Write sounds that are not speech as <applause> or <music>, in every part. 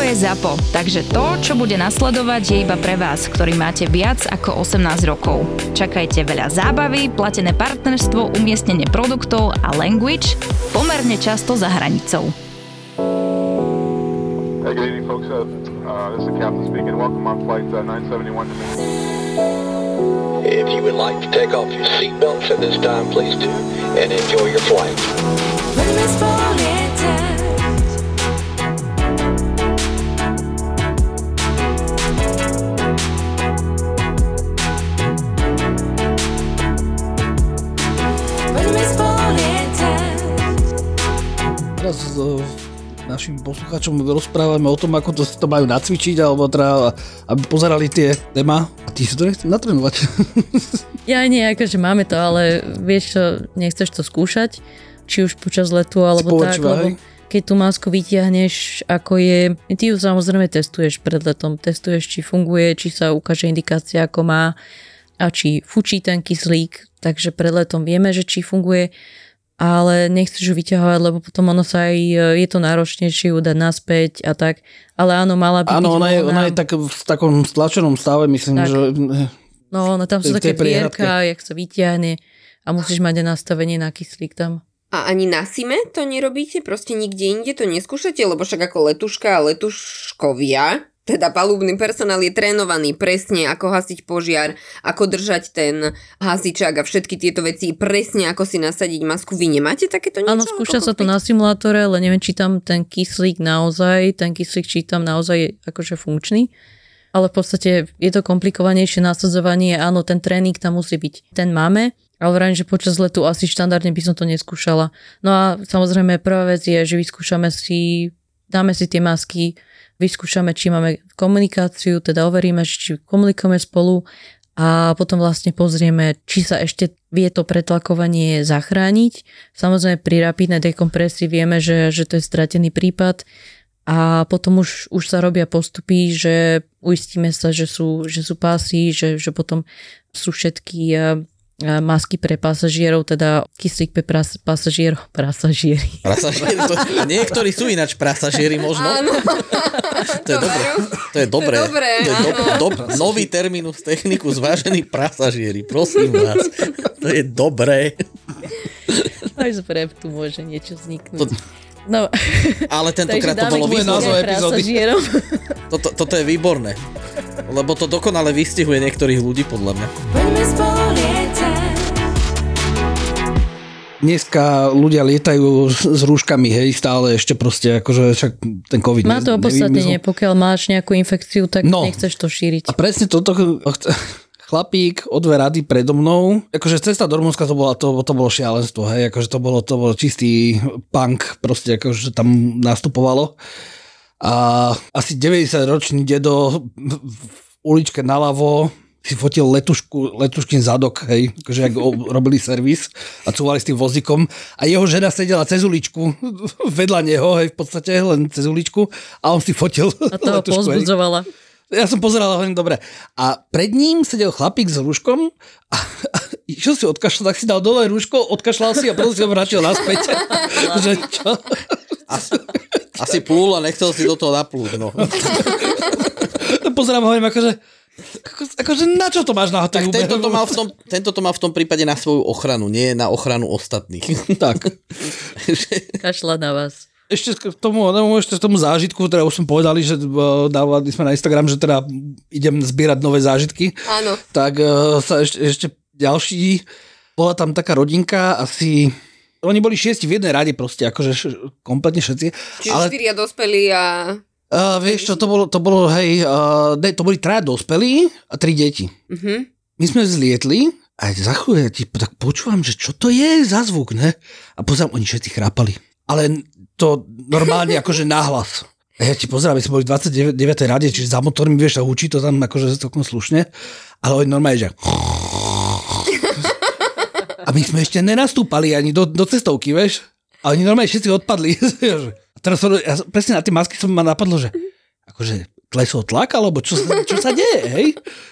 Toto je ZAPO, takže to, čo bude nasledovať, je iba pre vás, ktorý máte viac ako 18 rokov. Čakajte veľa zábavy, platené partnerstvo, umiestnenie produktov a language pomerne často za hranicou. Hey, good evening, folks. Uh, uh, this is the captain speaking. Welcome on flight uh, 971 to If you would like to take off your seatbelts at this time, please do, and enjoy your flight. Našim poslucháčom rozprávame o tom, ako to, to majú nacvičiť, alebo teda, aby pozerali tie téma. A ty si to nechceš natrénovať. <laughs> Ja nie, akože máme to, ale vieš čo, nechceš to skúšať, či už počas letu, alebo tak, Spočúvaj. lebo keď tú masku vytiahneš, ako je, ty ju samozrejme testuješ pred letom, testuješ, či funguje, či sa ukáže indikácia, ako má a či fučí ten kyslík, takže pred letom vieme, že či funguje, ale nechceš ju vyťahovať, lebo potom ono sa aj, je to náročnejšie ju dať naspäť a tak, ale áno, mala by Áno, byť ona je, ona je tak v takom stlačenom stave, myslím, Tak. že... No, no tam sú také pierka, jak sa vyťahne a musíš mať aj nastavenie na kyslík tam. A ani na Sime to nerobíte? Proste nikde inde to neskúšate? Lebo však ako letuška a letuškovia, teda palubný personál je trénovaný presne, ako hasiť požiar, ako držať ten hasičák a všetky tieto veci, presne ako si nasadiť masku. Vy nemáte takéto niečo? Áno, skúša sa to na simulátore, ale neviem, či tam ten kyslík naozaj, ten kyslík, či tam naozaj je akože funkčný. Ale v podstate je to komplikovanejšie nasadzovanie, áno, ten tréning tam musí byť. Ten máme, ale vrajím, že počas letu asi štandardne by som to neskúšala. No a samozrejme prvá vec je, že vyskúšame si, dáme si tie masky, vyskúšame, či máme komunikáciu, teda overíme, či komunikujeme spolu a potom vlastne pozrieme, či sa ešte vie to pretlakovanie zachrániť. Samozrejme pri rapidnej dekompresii vieme, že, že to je stratený prípad a potom už, už sa robia postupy, že uistíme sa, že sú, že sú pásy, že, že potom sú všetky eh, masky pre pasažierov, teda kyslík pre pras, pasažierov, pasažieri. Prasažieri, to, niektorí sú ináč prasažieri možno. Áno, <laughs> To je dobré. To je dobré. To je dobré, To je do, do, nový terminus techniku zvážený prasažieri. Prosím vás. To je dobré. Aj z tu môže niečo vzniknúť. To- No, Ale tentokrát to bolo výborné. <laughs> Toto, toto je výborné. Lebo to dokonale vystihuje niektorých ľudí, podľa mňa. Dneska ľudia lietajú s, rúškami, hej, stále ešte proste, akože však ten COVID Má to ne- opodstatnenie, pokiaľ máš nejakú infekciu, tak No. nechceš to šíriť. A presne toto <laughs> chlapík o dve rady predo mnou. Akože cesta do Rumunska to, bola, to, to bolo šialenstvo, hej, akože to bolo, to bolo čistý punk, proste akože tam nastupovalo. A asi 90 ročný dedo v uličke naľavo si fotil letušku, letuškin zadok, hej, akože ak robili servis a cúvali s tým vozíkom a jeho žena sedela cez uličku <laughs> vedľa neho, hej, v podstate len cez uličku a on si fotil A toho <laughs> letušku, hej. pozbudzovala. Ja som pozeral veľmi dobre. A pred ním sedel chlapík s rúškom a, a išiel si odkašľal, tak si dal dole rúško, odkašľal si a potom si ho vrátil naspäť. <laughs> že čo? Asi, asi plúl a nechcel si do toho naplúť. No. Pozerám, hovorím, akože, ako, akože na čo to máš na Tak tento to, mal v tom, tento to má v tom prípade na svoju ochranu, nie na ochranu ostatných. <laughs> Tak. Kašľa na vás. Ešte k tomu, no, ešte k tomu zážitku, teda už sme povedali, že eh, dávali sme na Instagram, že teda idem zbierať nové zážitky. áno. tak uh, sa ešte, ešte ďalší, bola tam taká rodinka, asi, oni boli šiesti v jednej rade proste, akože š, kompletne všetci. Čiže ale štyria dospelí a... uh, vieš čo, to bolo, to bolo hej, uh, ne, to boli traja dospelí a tri deti. Uh-huh. My sme zlietli a za chvíľu ja ti tak počúvam, že čo to je za zvuk, ne? A pozerám, oni všetci chrápali. Ale to normálne <laughs> akože nahlas. A ja ti pozerám, my sme boli v 29. rade, čiže za motormi vieš a hučí to tam akože celkom slušne, ale oni normálne, že... A A my sme ešte nenastúpali ani do, do cestovky, vieš? A oni normálne všetci odpadli. <laughs> Teraz som, ja, presne na tie masky som ma napadlo, že akože klesol tlak, alebo čo sa, čo sa deje, hej?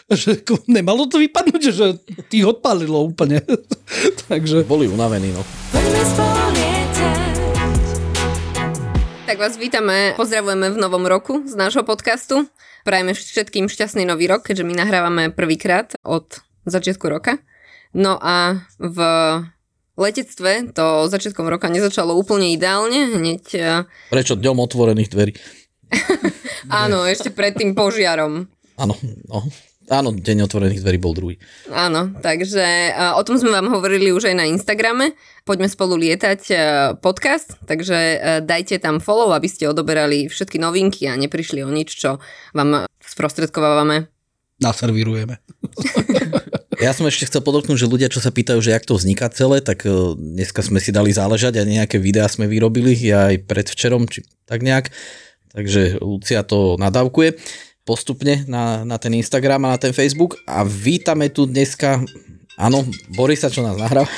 Že nemalo to vypadnúť, že tých odpalilo úplne. <laughs> Takže Boli unavení, no. Tak vás vítame, pozdravujeme v novom roku z nášho podcastu. Prajeme všetkým šťastný nový rok, keďže my nahrávame prvýkrát od začiatku roka. No a v letectve to začiatkom roka nezačalo úplne ideálne. Hneď, eh, Prečo dňom otvorených dverí? <laughs> áno, ešte pred tým požiarom. Áno, no. Áno, deň otvorených dverí bol druhý. Áno, takže eh, o tom sme vám hovorili už aj na Instagrame. Poďme spolu lietať eh, podcast, takže dajte tam follow, aby ste odoberali všetky novinky a neprišli o nič, čo vám sprostredkovávame. naservírujeme. <laughs> Ja som ešte chcel podotknúť, že ľudia, čo sa pýtajú, že jak to vzniká celé, tak eh, dneska sme si dali záležať a nejaké videá sme vyrobili, ja aj predvčerom, či tak nejak. Takže Lucia to nadávkuje postupne na, na ten Instagram a na ten Facebook a vítame tu dneska Áno, Borisa, čo nás nahráva.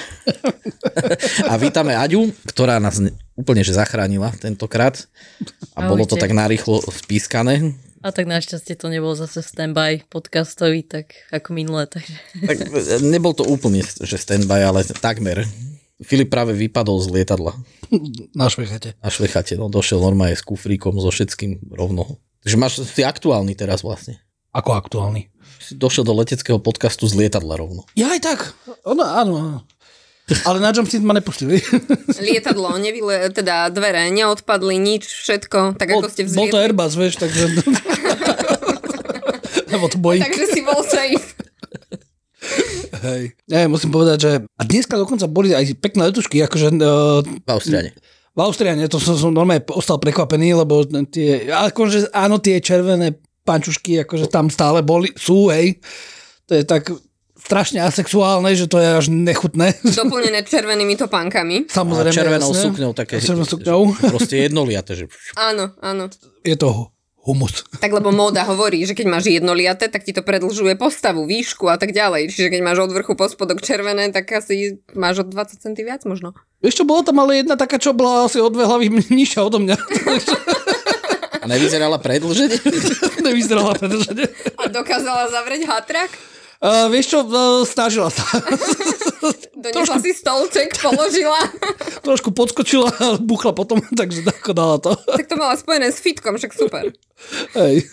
<laughs> a vítame Aďu, ktorá nás ne- úplne že zachránila tentokrát. A bolo to tak narýchlo spískané. A tak našťastie to nebolo zase standby podcastový, tak ako minulé, takže... Tak e, nebol to úplne, že standby, ale takmer. Filip práve vypadol z lietadla Na švechate. na šlechate. No, došiel normálne s kufríkom, so všetkým rovno. Takže máš, si aktuálny teraz vlastne. Ako aktuálny. Si došiel do leteckého podcastu z lietadla rovno. Ja aj tak. Ono, áno, áno. Ale na jump seat ma nepustili. Lietadlo, nevyle, teda dvere neodpadli, nič, všetko, tak ako ste bol to vzlietli. Airbus, vieš, takže... <laughs> Lebo to. Takže si bol safe. Hej. Nie, musím povedať, že... A dneska dokonca boli aj pekné letušky, akože... Uh, V Austriane. v Austriane, to som, som normálne ostal prekvapený, lebo tie... Akože áno, tie červené pančušky, akože tam stále boli, sú, hej. To je tak strašne asexuálne, že to je až nechutné. Doplnené červenými topánkami. <laughs> A Samozrejme, červenou jasné. sukňou také. Červenou sukňou. Proste <laughs> jednoliate, že Áno, áno. Je to humus. Tak lebo móda hovorí, že keď máš jednoliate, tak ti to predlžuje postavu, výšku a tak ďalej. Čiže keď máš od vrchu po spodok červené, tak asi máš od 20 cm viac možno. Vieš čo, bola tam ale jedna taká, čo bola asi o dve hlavy <laughs> nižšia odo mňa. a nevyzerala predlženie. Nevyzerala predržane. A dokázala zavrieť hatrak? Uh, vieš čo, uh, snažila sa. <laughs> Donesla si stolček, položila. <laughs> Trošku podskočila a buchla potom, <laughs> takže ako dala to. tak to mala spojené s fitkom, však super. Hej.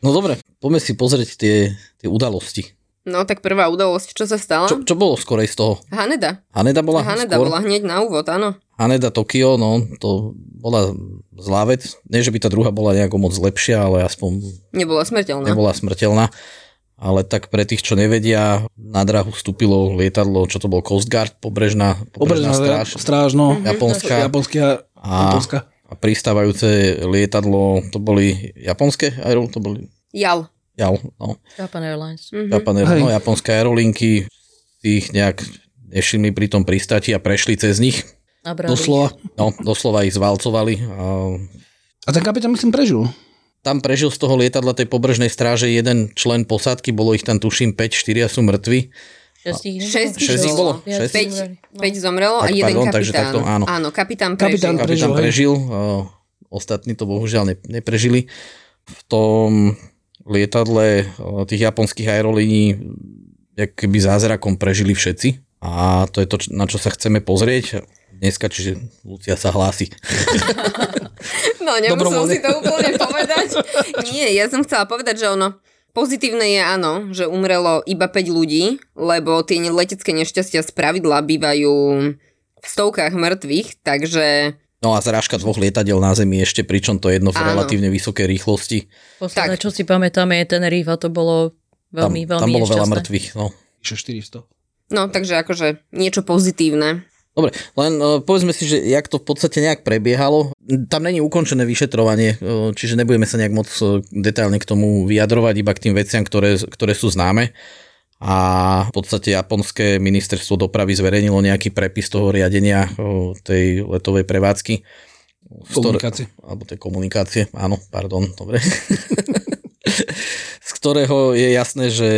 No dobre, poďme si pozrieť tie, tie udalosti. No tak prvá udalosť, čo sa stala? Čo, čo bolo skorej z toho? Haneda. Haneda bola Haneda skôr? bola hneď na úvod, áno. Haneda Tokio, no to bola zlá vec. Nie, že by tá druhá bola nejako moc lepšia, ale aspoň Nebola smrteľná. nebola smrteľná. Ale tak pre tých, čo nevedia, na drahu vstúpilo lietadlo, čo to bol Coast Guard, pobrežná, pobrežná, Pobrežná stráž, stráž, no. japonská Japonská. a, Japonská. a pristávajúce lietadlo, to boli japonské aero, to boli Jal. JAL, no. Japan Airlines. Mhm. Japan, Hej. no, japonské aerolinky si ich nejak nevšimli pri tom pristáti a prešli cez nich. A brali. Doslova. No, doslova ich zvalcovali. A A ten kapitán myslím prežil. Tam prežil z toho lietadla tej pobrežnej stráže jeden člen posádky, bolo ich tam tuším 5, 4 sú mŕtvi. Šesť ich nebolo? Šesť ich bolo? Viac Šesť? Päť, zomreli. No. päť zomrelo a Tak, jeden pardon, takže kapitán. takto, áno. áno, kapitán Kapitán prežil. prežil. Kapitán prežil, a ostatní to bohužiaľ ne, neprežili. V tom lietadle a, tých japonských aerolíní jak keby zázrakom prežili všetci. A to je to, na čo sa chceme pozrieť dneska, čiže Lucia sa hlási. <laughs> No, nemusel si to úplne povedať. Nie, ja som chcela povedať, že ono, pozitívne je áno, že umrelo iba 5 ľudí, lebo tie letecké nešťastia z pravidla bývajú v stovkách mŕtvych, takže No a zrážka dvoch lietadiel na Zemi ešte, pričom to jedno v Áno. relatívne vysokej rýchlosti. Posledné, Tak. čo si pamätáme, je Tenerife a to bolo Tam, veľmi, veľmi tam bolo veľa nešťastné. mŕtvych. No. Vyše 400. no, takže akože niečo pozitívne. Dobre, len uh, povedzme si, že jak to v podstate nejak prebiehalo. Tam není ukončené vyšetrovanie, uh, čiže nebudeme sa nejak moc uh, detailne k tomu vyjadrovať, iba k tým veciam, ktoré, ktoré sú známe. A v podstate japonské ministerstvo dopravy zverejnilo nejaký prepis toho riadenia tej letovej prevádzky. Komunikácie. alebo tej komunikácie, áno, pardon, dobre. <laughs> z ktorého je jasné, že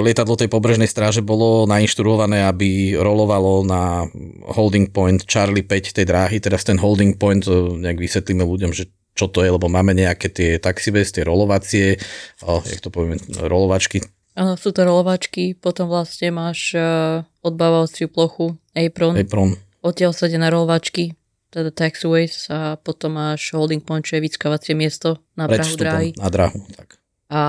lietadlo tej pobrežnej stráže bolo nainštruované, aby rolovalo na holding point Charlie 5 tej dráhy. Teraz ten holding point, e, nejak vysvetlíme ľuďom, že čo to je, lebo máme nejaké tie taxibes, tie rolovacie, o, jak to poviem, rolovačky. Áno, sú to rolovačky, potom vlastne máš uh, odbávaciu plochu, apron, Apron. odtiaľ sa ide na rolovačky, teda taxiways a potom máš holding point, čo je vyckávacie miesto na pred prahu dráhy. na dráhu. Tak. A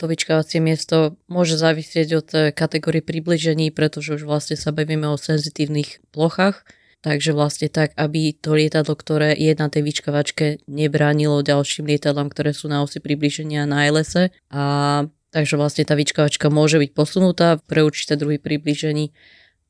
to vyčkávacie miesto môže závisieť od eh, kategórie približení, pretože už vlastne sa bavíme o senzitívnych plochách. Takže vlastne tak, aby to lietadlo, ktoré je na tej vyčkavačke, nebránilo ďalším lietadlám, ktoré sú na osi približenia na LS. A takže vlastne tá vyčkavačka môže byť posunutá pre určité druhy približení,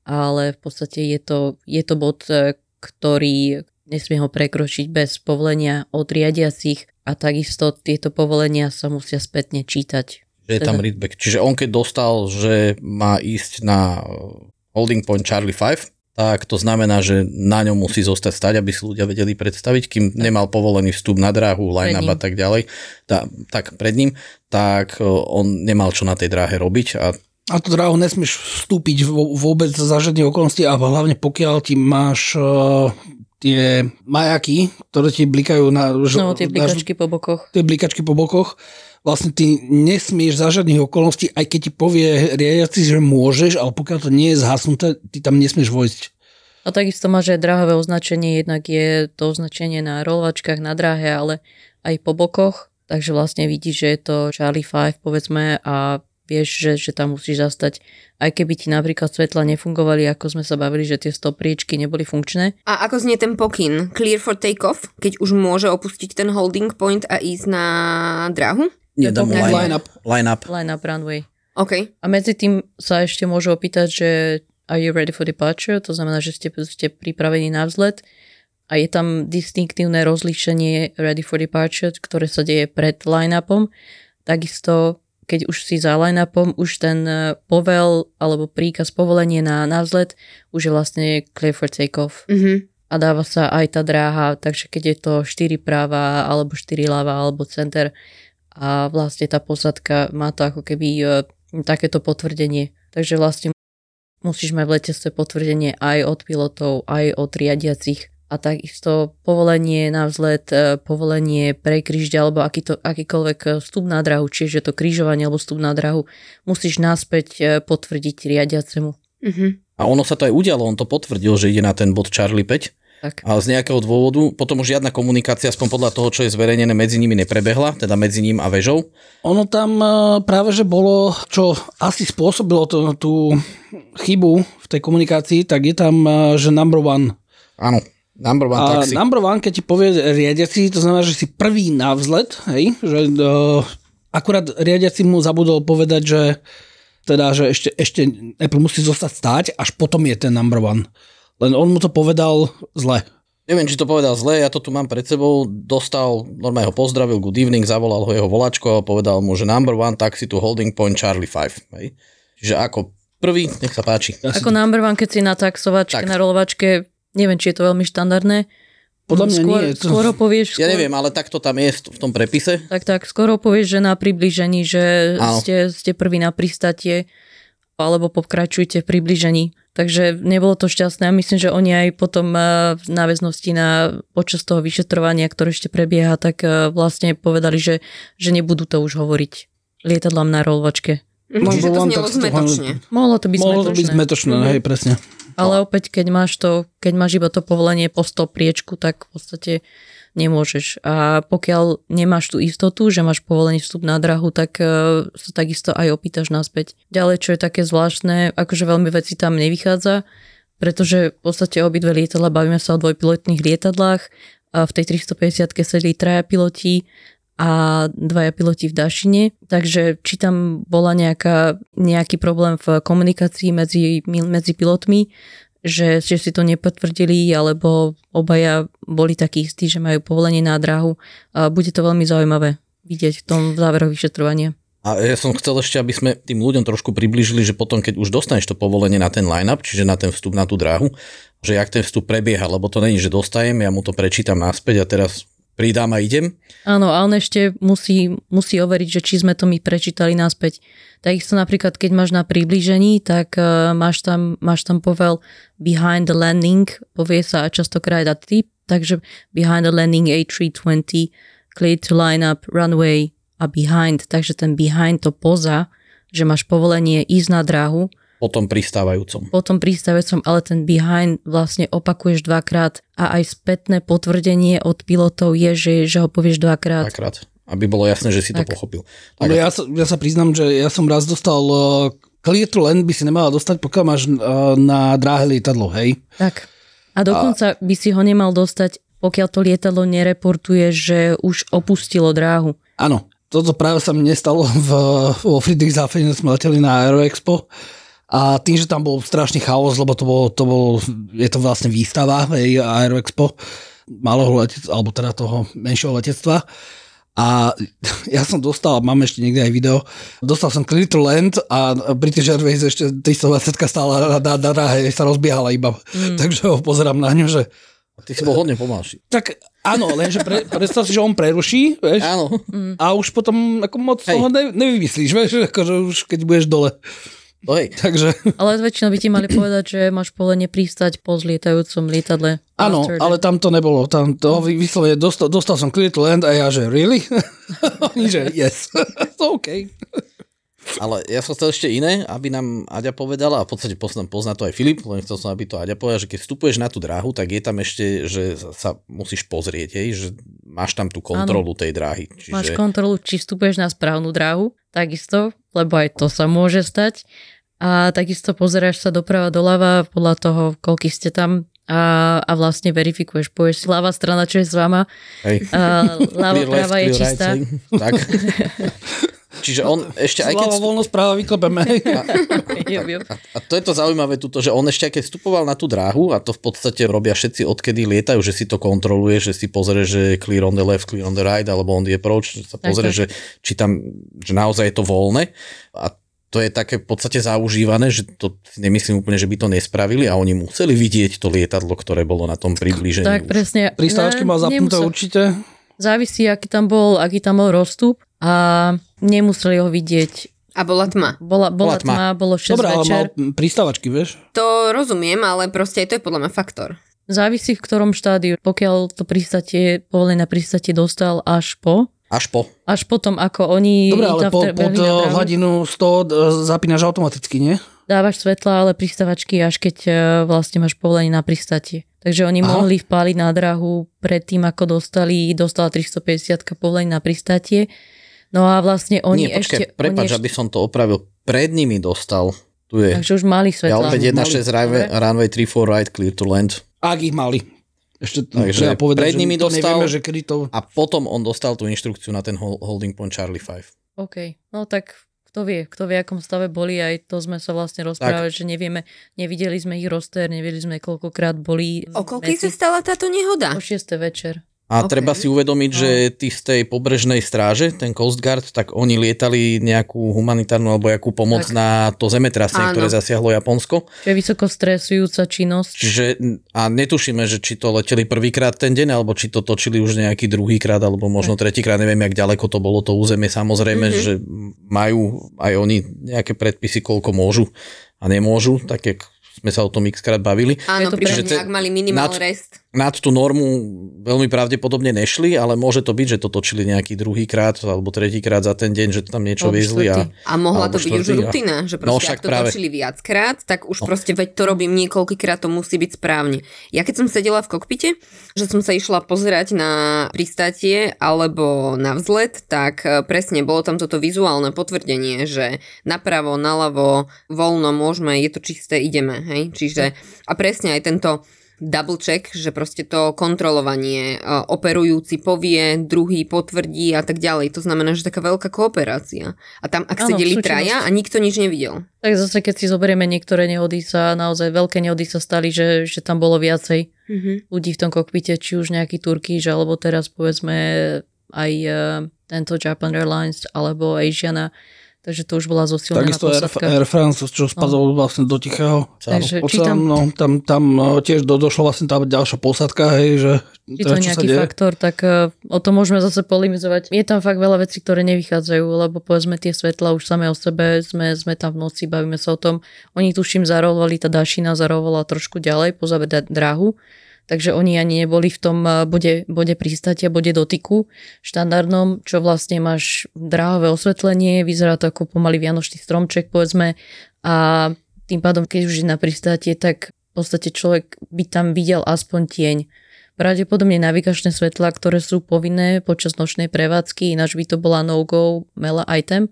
ale v podstate je to, je to bod, eh, ktorý nesmie ho prekročiť bez povolenia od riadiacich a takisto tieto povolenia sa musia spätne čítať. Že je tam Teda- readback. Čiže on keď dostal, že má ísť na uh, holding point Charlie 5, tak to znamená, že na ňom musí zostať stať, aby si ľudia vedeli predstaviť, kým nemal povolený vstup na dráhu, line-up a tak ďalej, tá, tak pred ním, tak uh, on nemal čo na tej dráhe robiť a A to dráhu nesmieš vstúpiť vôbec za žiadne okolnosti a hlavne pokiaľ ti máš uh, tie majaky, ktoré ti blikajú na... No, tie na- blikačky po bokoch. tie blikačky po bokoch, vlastne ty nesmieš za žiadnych okolností, aj keď ti povie riadiaci, že môžeš, ale pokiaľ to nie je zhasnuté, ty tam nesmieš vojsť. A takisto máš aj dráhové označenie, jednak je to označenie na rolovačkách na dráhe, ale aj po bokoch, takže vlastne vidíš, že je to Charlie 5 povedzme a vieš, že, že tam musíš zastať. Aj keby ti napríklad svetla nefungovali, ako sme sa bavili, že tie stopriečky neboli funkčné, A ako znie ten pokyn? Clear for take-off? Keď už môže opustiť ten holding point a ísť na dráhu? nedám mu Line- line-up. Line-up. line up runway. OK. A medzi tým sa ešte môžu opýtať, že are you ready for departure? To znamená, že ste, ste pripravení na vzlet. A je tam distinktívne rozlíšenie ready for departure, ktoré sa deje pred line-upom. Takisto, keď už si za line-upom, už ten eh, povel alebo príkaz povolenie na, na vzlet už je vlastne clear for take-off. Mhm. A dáva sa aj tá dráha, takže keď je to 4 práva, alebo 4 ľava, alebo center a vlastne tá posadka má to ako keby e, takéto potvrdenie. Takže vlastne musíš mať v letectve potvrdenie aj od pilotov, aj od riadiacich a takisto povolenie na vzlet, e, povolenie pre krížď alebo aký to, akýkoľvek vstup na drahu, čiže to krížovanie alebo vstup na drahu, musíš naspäť e, potvrdiť riadiacemu. Mhm. A ono sa to aj udialo, on to potvrdil, že ide na ten bod Charlie 5. Tak. A z nejakého dôvodu, potom už žiadna komunikácia, aspoň podľa toho, čo je zverejnené, medzi nimi neprebehla, teda medzi ním a vežou. Ono tam práve, že bolo, čo asi spôsobilo to, tú chybu v tej komunikácii, tak je tam, že number one. Áno, number one A taxi. number one, keď ti povie riadiaci, to znamená, že si prvý na vzlet, hej, že uh, akurát riadiaci mu zabudol povedať, že teda, že ešte, ešte Apple musí zostať stáť, až potom je ten number one. Len on mu to povedal zle. Neviem, či to povedal zle, ja to tu mám pred sebou, dostal, normálne ho pozdravil, good evening, zavolal ho jeho volačko a povedal mu, že number one taxi to holding point Charlie 5. Hej. Čiže ako prvý, nech sa páči. Ako number one, keď si na taxovačke, Tak. na rolovačke, neviem, či je to veľmi štandardné. Podľa mňa skôr, nie, to- Skôr ho povieš, Ja skôr, neviem, ale tak to tam je v tom prepise. Tak, tak, skoro povieš, že na približení, že Áno. ste, ste prvý na pristatie, alebo pokračujte v približení. Takže nebolo to šťastné a myslím, že oni aj potom eh, v náväznosti na počas toho vyšetrovania, ktoré ešte prebieha, tak eh, vlastne povedali, že, že nebudú to už hovoriť lietadlám na rolovačke. Mhm, Čiže to znelo zmetočne. Mohlo to byť Mohlo to byť zmetočné. zmetočné, Mhm. hej, presne. Ale opäť, keď máš to, keď máš iba to povolenie po 100 priečku, tak v podstate nemôžeš. A pokiaľ nemáš tú istotu, že máš povolenie vstup na drahu, tak uh, sa takisto aj opýtaš naspäť. Ďalej, čo je také zvláštne, akože veľmi veci tam nevychádza, pretože v podstate obidve lietadla, bavíme sa o dvojpilotných lietadlách, a v tej 350 sedeli traja piloti a dvaja piloti v Dašine, takže či tam bola nejaká, nejaký problém v komunikácii medzi, medzi pilotmi, že, že si to nepotvrdili, alebo obaja boli takí istí, že majú povolenie na dráhu. A bude to veľmi zaujímavé vidieť v tom v záveroch vyšetrovania. A ja som chcel ešte, aby sme tým ľuďom trošku približili, že potom, keď už dostaneš to povolenie na ten line-up, čiže na ten vstup na tú dráhu, že jak ten vstup prebieha, lebo to není, že dostajem, ja mu to prečítam naspäť a teraz pridám a idem. Áno, a on ešte musí, musí overiť, že či sme to my prečítali naspäť. Takisto napríklad, keď máš na priblížení, tak uh, máš, tam, máš tam povel behind the landing, povie sa častokrát a typ, takže behind the landing A320, clear to line up, runway a behind, takže ten behind to poza, že máš povolenie ísť na dráhu, Potom pristávajúcom. potom prístavecom, ale ten behind vlastne opakuješ dvakrát a aj spätné potvrdenie od pilotov je, že, že ho povieš dvakrát. Dvakrát. Aby bolo jasné, že si to Tak. pochopil. Ale ja, sa, ja sa priznám, že ja som raz dostal clear to land by si nemala dostať, pokiaľ máš uh, na dráhe lietadlo, hej? Tak. A dokonca by si ho nemal dostať, pokiaľ to lietadlo nereportuje, že už opustilo dráhu. Áno, toto práve sa mi nestalo v, vo Friedrichshafene, sme leteli na Aeroexpo a tým, že tam bol strašný chaos, lebo to bolo, to bol je to vlastne výstava hej, Aeroexpo malého letectva, alebo teda toho menšieho letectva a <laughs> ja som dostal, mám ešte niekde aj video, dostal som Clear to Land a British Airways ešte 320 stála na, na, na dráhe, sa rozbiehala iba. Mm. <laughs> Takže ho pozerám na ňu, že Ty si bol hodne pomalší. tak áno, lenže pre, predstav si, že on preruší, vieš, Áno. a už potom ako moc Hej. toho ne, nevymyslíš, vieš, akože už keď budeš dole. No hej. <laughs> Takže Ale väčšinou by ti mali povedať, že máš povolenie pristať po zlietajúcom lietadle. áno, ale tam to nebolo. Tam to vy- vyslovene dostal, dostal som clear to land a ja, že really? <laughs> Oni, že yes. <laughs> to OK. Ale ja som chcel ešte iné, aby nám Aďa povedala, a v podstate pozná, pozná to aj Filip, len chcel som, aby to Aďa povedala, že keď vstupuješ na tú dráhu, tak je tam ešte, že sa musíš pozrieť, hej, že máš tam tú kontrolu tej dráhy. Čiže... Máš kontrolu, či vstupuješ na správnu dráhu, takisto, lebo aj to sa môže stať. A takisto pozeráš sa doprava doľava podľa toho, koľky ste tam a, a vlastne verifikuješ. Povieš si ľavá strana, čo je s vama, Hej. a left, práva je right, čistá. hej. tak. <laughs> Čiže on ešte aj keď... Slava voľnosť práva vyklepeme. Jup, jup. A to je to zaujímavé tuto, že on ešte aj keď vstupoval na tú dráhu, a to v podstate robia všetci odkedy lietajú, že si to kontroluje, že si pozrie, že je clear on the left, clear on the right, alebo on the approach, že sa pozrie, tak. že či tam, že naozaj je to voľné. A to je také v podstate zaužívané, že to nemyslím úplne, že by to nespravili a oni museli vidieť to lietadlo, ktoré bolo na tom priblížení. Tak už. presne. Pristávačky mal zapnuté určite. Závisí, aký tam bol, aký tam bol rozstup a nemuseli ho vidieť. A bola tma. Bola, Bola bola, tma. tma, bolo 6 Dobre, ale mal večer. pristávačky, vieš? To rozumiem, ale proste aj to je podľa mňa faktor. Závisí v ktorom štádiu. Pokiaľ to pristatie, povolenie na pristatie dostal až po, Až po. až potom, ako oni Dobre, ale po, pod hladinu 100 eh, zapínaš automaticky, nie? dávaš svetla, ale pristavačky až keď eh, vlastne máš povolenie na pristatie. Takže oni Aha. mohli vpáliť na dráhu predtým, ako dostali, dostala 350 povolenie na pristatie. No a vlastne oni Nie, počkaj, ešte... prepáč, oni ešte, aby som to opravil. Pred nimi dostal. Tu je. Takže už mali Ja svetla. opäť 1.6 runway, runway 34 right, clear to land. Ak ich mali. Ešte Takže treba povedať, pred že nimi to dostal- nevieme, že kedy to... A potom on dostal tú inštrukciu na ten hol- holding point Charlie 5. OK, no tak kto vie, kto vie, akom stave boli, aj to sme sa vlastne rozprávali, že nevieme, nevideli sme ich roster, nevedeli sme, koľkokrát boli. O koľkej sa stala táto nehoda? O 6. večer. A Ok. treba si uvedomiť, že tí z tej pobrežnej stráže, ten Coast Guard, tak oni lietali nejakú humanitárnu alebo jakú pomoc Tak. na to zemetrasenie, ktoré zasiahlo Japonsko. Čo je vysoko stresujúca činnosť. Čiže a netušíme, že či to leteli prvýkrát ten deň, alebo či to točili už nejaký druhýkrát, alebo možno tretíkrát, neviem, jak ďaleko to bolo to územie. Samozrejme, Mhm. že majú aj oni nejaké predpisy, koľko môžu a nemôžu, tak jak sme sa o tom x krát bavili. Áno, prípadne, pre- ak mali minimál nad- rest. Nad tú normu veľmi pravdepodobne nešli, ale môže to byť, že to točili nejaký druhý krát alebo tretí krát za ten deň, že tam niečo Alebo viezli a. A mohla to byť už rutina, že No, proste však ak to práve. točili viackrát, tak už proste veď to robím niekoľkýkrát, to musí byť správne. Ja keď som sedela v kokpite, že som sa išla pozerať na pristátie alebo na vzlet, tak e, presne bolo tam toto vizuálne potvrdenie, že napravo, naľavo, voľno, môžeme, je to čisté, ideme, hej? Čiže a presne aj tento double check, že proste to kontrolovanie, e, operujúci povie, druhý potvrdí a tak ďalej. To znamená, že taká veľká kooperácia. A tam, ak Áno, sedeli traja a nikto nič nevidel. Tak zase, keď si zoberieme niektoré nehody sa, naozaj veľké nehody sa stali, že, že tam bolo viacej Mm-hmm. ľudí v tom kokpite, či už nejaký Turkish, alebo teraz povedzme aj uh, tento Japan Airlines, alebo Asiana, takže to už bola zosilnená Takisto Air, posádka. Air France, čo spadol vlastne do Tichého Takže oceánu, tam- no, tam, tam no, tiež do, došlo vlastne tá ďalšia posádka, hej, že to je čo sa nejaký faktor, tak uh, o tom môžeme zase polemizovať. Je tam fakt veľa vecí, ktoré nevychádzajú, lebo povedzme tie svetla už samé o sebe, sme, sme tam v noci, bavíme sa o tom. Oni tuším zarovali, tá Dašina zarovala trošku ďalej, pozabe da- dráhu, takže oni ani neboli v tom uh, bode, bode pristátia, bode dotyku štandardnom, čo vlastne máš dráhové osvetlenie, vyzerá to ako pomaly vianočný stromček, povedzme, a tým pádom, keď už je na pristátie, tak v podstate človek by tam videl aspoň tieň. Pravdepodobne navigačné svetlá, ktoré sú povinné počas nočnej prevádzky, ináč by to bola no-go mela item,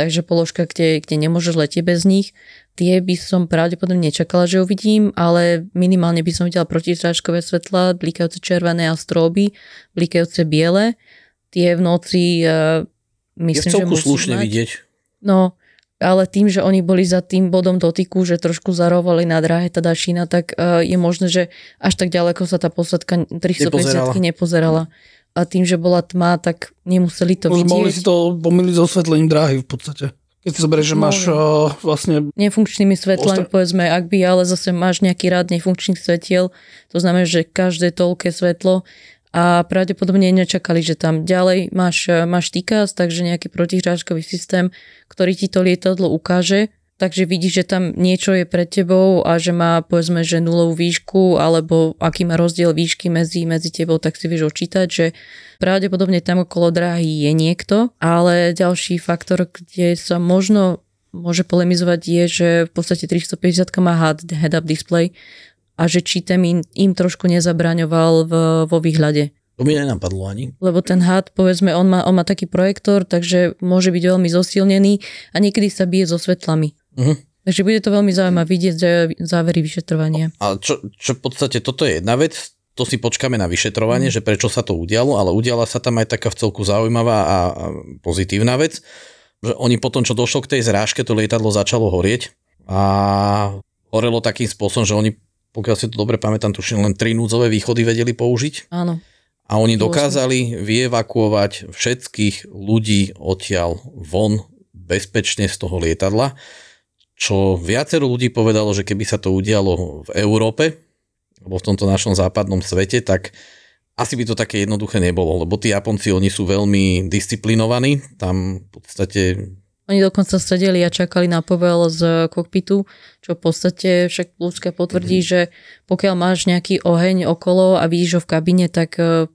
takže položka, kde, kde nemôžeš letieť bez nich. Tie by som pravdepodobne nečakala, že uvidím, ale minimálne by som videla protistrážkové svetlá, blikajúce červené a stróby, blikajúce biele. Tie v noci uh, Je myslím, v že celku slušne mať. vidieť. No, ale tým, že oni boli za tým bodom dotyku, že trošku zarovali na dráhe tá dašina, tak uh, je možné, že až tak ďaleko sa tá posledka 350 Nepozerala. nepozerala. A tým, že bola tma, tak nemuseli to Už mohli si vidieť. to pomýliť s osvetlením dráhy v podstate. Keď si zoberieš, že máš uh, vlastne Nefunkčnými svetlami, Ostra- povedzme, ak by, ale zase máš nejaký rád nefunkčných svetiel, to znamená, že každé toľké svetlo a pravdepodobne nečakali, že tam ďalej máš, máš TICAS, takže nejaký protihráčkový systém, ktorý ti to lietadlo ukáže, takže vidíš, že tam niečo je pred tebou a že má povedzme, že nulovú výšku alebo aký má rozdiel výšky medzi, medzi tebou, tak si vieš očítať, že pravdepodobne tam okolo dráhy je niekto, ale ďalší faktor, kde sa možno môže polemizovať je, že v podstate 350 má head-up display a že či ten im, im trošku nezabraňoval v, vo výhľade. To mi nenapadlo ani. Lebo ten HUD, povedzme, on má, on má taký projektor, takže môže byť veľmi zosilnený a niekedy sa bije so svetlami. Mhm. Takže bude to veľmi zaujímavé vidieť závery vyšetrovania. A čo, čo v podstate toto je jedna vec, to si počkáme na vyšetrovanie, že prečo sa to udialo, ale udiala sa tam aj taká v celku zaujímavá a pozitívna vec, že oni potom, čo došlo k tej zrážke, to lietadlo začalo horieť a horelo takým spôsobom, že oni, pokiaľ si to dobre pamätám, tuším, len tri núdzové východy vedeli použiť Áno. a oni dokázali vyevakuovať všetkých ľudí odtiaľ von bezpečne z toho lietadla, čo viacero ľudí povedalo, že keby sa to udialo v Európe, alebo v tomto našom západnom svete, tak asi by to také jednoduché nebolo, lebo tí Japonci, oni sú veľmi disciplinovaní, tam v podstate Oni dokonca sedeli a čakali na povel z kokpitu, čo v podstate však ľudská potvrdí, že pokiaľ máš nejaký oheň okolo a vidíš ho v kabíne, tak eh,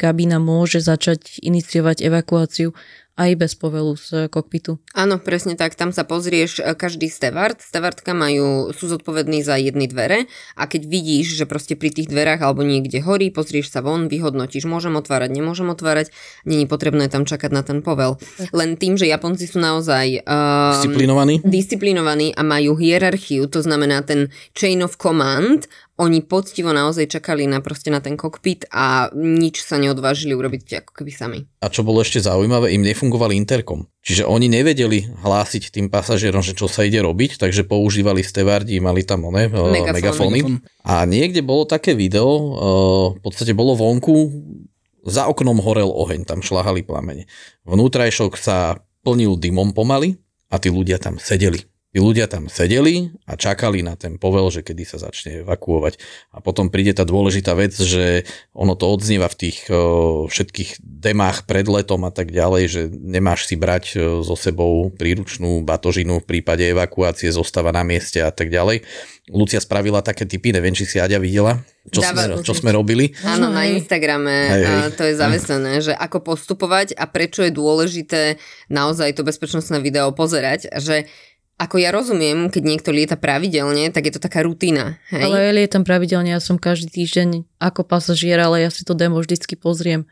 kabína môže začať iniciovať evakuáciu aj bez povelu z kokpitu. Áno, presne tak, tam sa pozrieš, e, každý stevard, stevardka majú, sú zodpovední za jedny dvere a keď vidíš, že proste pri tých dverách alebo niekde horí, pozrieš sa von, vyhodnotíš, môžem otvárať, nemôžem otvárať, není potrebné tam čakať na ten povel. Len tým, že Japonci sú naozaj um, disciplinovaní. disciplinovaní a majú hierarchiu, to znamená ten chain of command, oni poctivo naozaj čakali na proste na ten kokpit a nič sa neodvážili urobiť ako keby sami. A čo bolo ešte zaujímavé, im nefungoval interkom. Čiže oni nevedeli hlásiť tým pasažierom, že čo sa ide robiť, takže používali stevardi, mali tam one, Megafón. megafóny. A niekde bolo také video, eh, v podstate bolo vonku, za oknom horel oheň, tam šľahali plamene. Vnútrajšok sa plnil dymom pomaly a tí ľudia tam sedeli. Tí ľudia tam sedeli a čakali na ten povel, že kedy sa začne evakuovať. A potom príde tá dôležitá vec, že ono to odznieva v tých o, všetkých demách pred letom a tak ďalej, že nemáš si brať o, so sebou príručnú batožinu v prípade evakuácie, zostáva na mieste a tak ďalej. Lucia spravila také typy, neviem, či si Aďa videla, čo, Dáva- sme, čo sme robili. Áno, na. Instagrame Hej, hej. to je zavesené, že ako postupovať a prečo je dôležité naozaj to bezpečnostné video pozerať, že ako ja rozumiem, keď niekto lieta pravidelne, tak je to taká rutina. Hej? Ale ja lietam pravidelne, ja som každý týždeň ako pasažier, ale ja si to demo vždycky pozriem.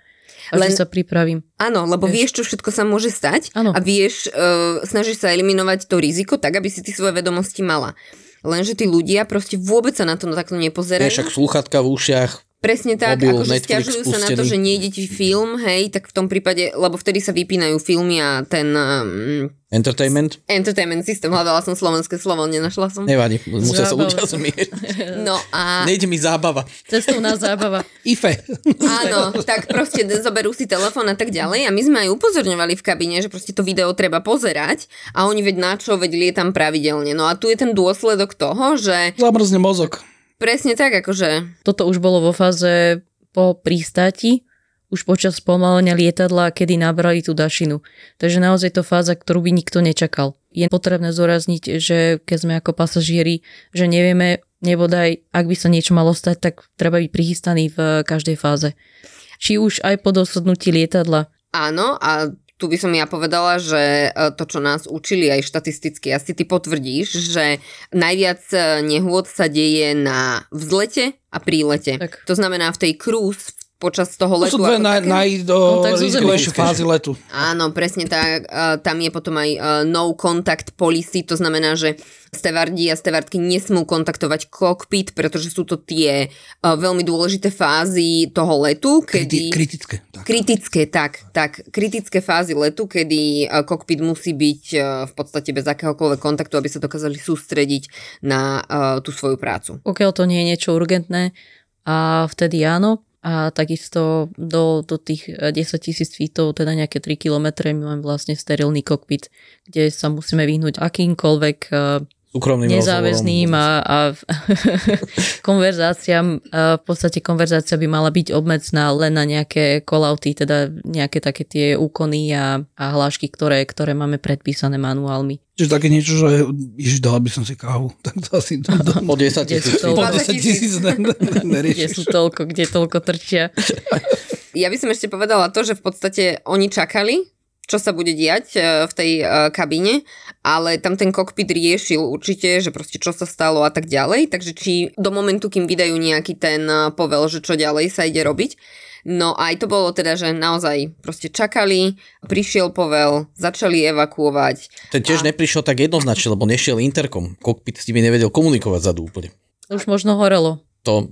A Len- sa pripravím. Áno, lebo Vieš. vieš, čo všetko sa môže stať Áno. a vieš, uh, snažíš sa eliminovať to riziko tak, aby si ty svoje vedomosti mala. Lenže tí ľudia proste vôbec sa na to takto nepozerajú. Je však slúchatka v ušiach, Presne tak, Mobil, akože Netflix stiažujú sa na to, že nejde ti film, hej, tak v tom prípade, lebo vtedy sa vypínajú filmy a ten um, Entertainment? entertainment system, hľadala som slovenské slovo, nenašla som. Nevadí, musia sa ľudia zmieriť. <laughs> No a Nejde mi zábava. Cestovná zábava. <laughs> IFE. áno, tak proste zoberú si telefón a tak ďalej a my sme aj upozorňovali v kabíne, že proste to video treba pozerať a oni veď na čo, veď lietam pravidelne. No a tu je ten dôsledok toho, že Zamrzne mozog. Presne tak, akože Toto už bolo vo fáze po pristáti, už počas spomalenia lietadla, kedy nabrali tú dašinu. Takže naozaj to fáza, ktorú by nikto nečakal. Je potrebné zúrazniť, že keď sme ako pasažieri, že nevieme, nebodaj, ak by sa niečo malo stať, tak treba byť prichystaný v každej fáze. Či už aj po dosadnutí lietadla. Áno, a tu by som ja povedala, že e, to, čo nás učili aj štatisticky, asi ty potvrdíš, že najviac e, nehôd sa deje na vzlete a prílete. Tak. To znamená v tej cruise počas toho To letu. sú dve naj, No, fázy letu. Áno, presne tak. E, Tam je potom aj e, no contact policy, to znamená, že stevardi a stevardky nesmú kontaktovať kokpit, pretože sú to tie e, veľmi dôležité fázy toho letu, Kriti, kedy... kritické. Tak. Kritické, tak, tak. Kritické fázy letu, kedy kokpit musí byť v podstate bez akéhokoľvek kontaktu, aby sa dokázali sústrediť na tú svoju prácu. Pokiaľ to nie je niečo urgentné, a vtedy áno. A takisto do, do tých eh, 10 tisíc feetov, teda nejaké 3 km, my máme vlastne sterilný kokpit, kde sa musíme vyhnúť akýmkoľvek eh, Súkromným nezáväzným a, a <laughs> konverzáciám. A v podstate konverzácia by mala byť obmedzná len na nejaké call-outy, teda nejaké také tie úkony a, a hlášky, ktoré, ktoré máme predpísané manuálmi. Čiže také niečo, že ježiš, dala by som si kávu. <laughs> Tak to asi do, do, Po 10 Kde tisíc. po 20 10 tisíc ne, ne, <laughs> Kde sú toľko, kde toľko trčia. Ja by som ešte povedala to, že v podstate oni čakali, čo sa bude diať e, v tej e, kabíne, ale tam ten kokpit riešil určite, že proste čo sa stalo a tak ďalej, takže či do momentu, kým vydajú nejaký ten e, povel, že čo ďalej sa ide robiť. No a aj to bolo teda, že naozaj proste čakali, prišiel povel, začali evakuovať. Ten tiež neprišiel tak jednoznačne, lebo nešiel interkom. Kokpit s nimi nevedel komunikovať zadu úplne. Už možno horelo. To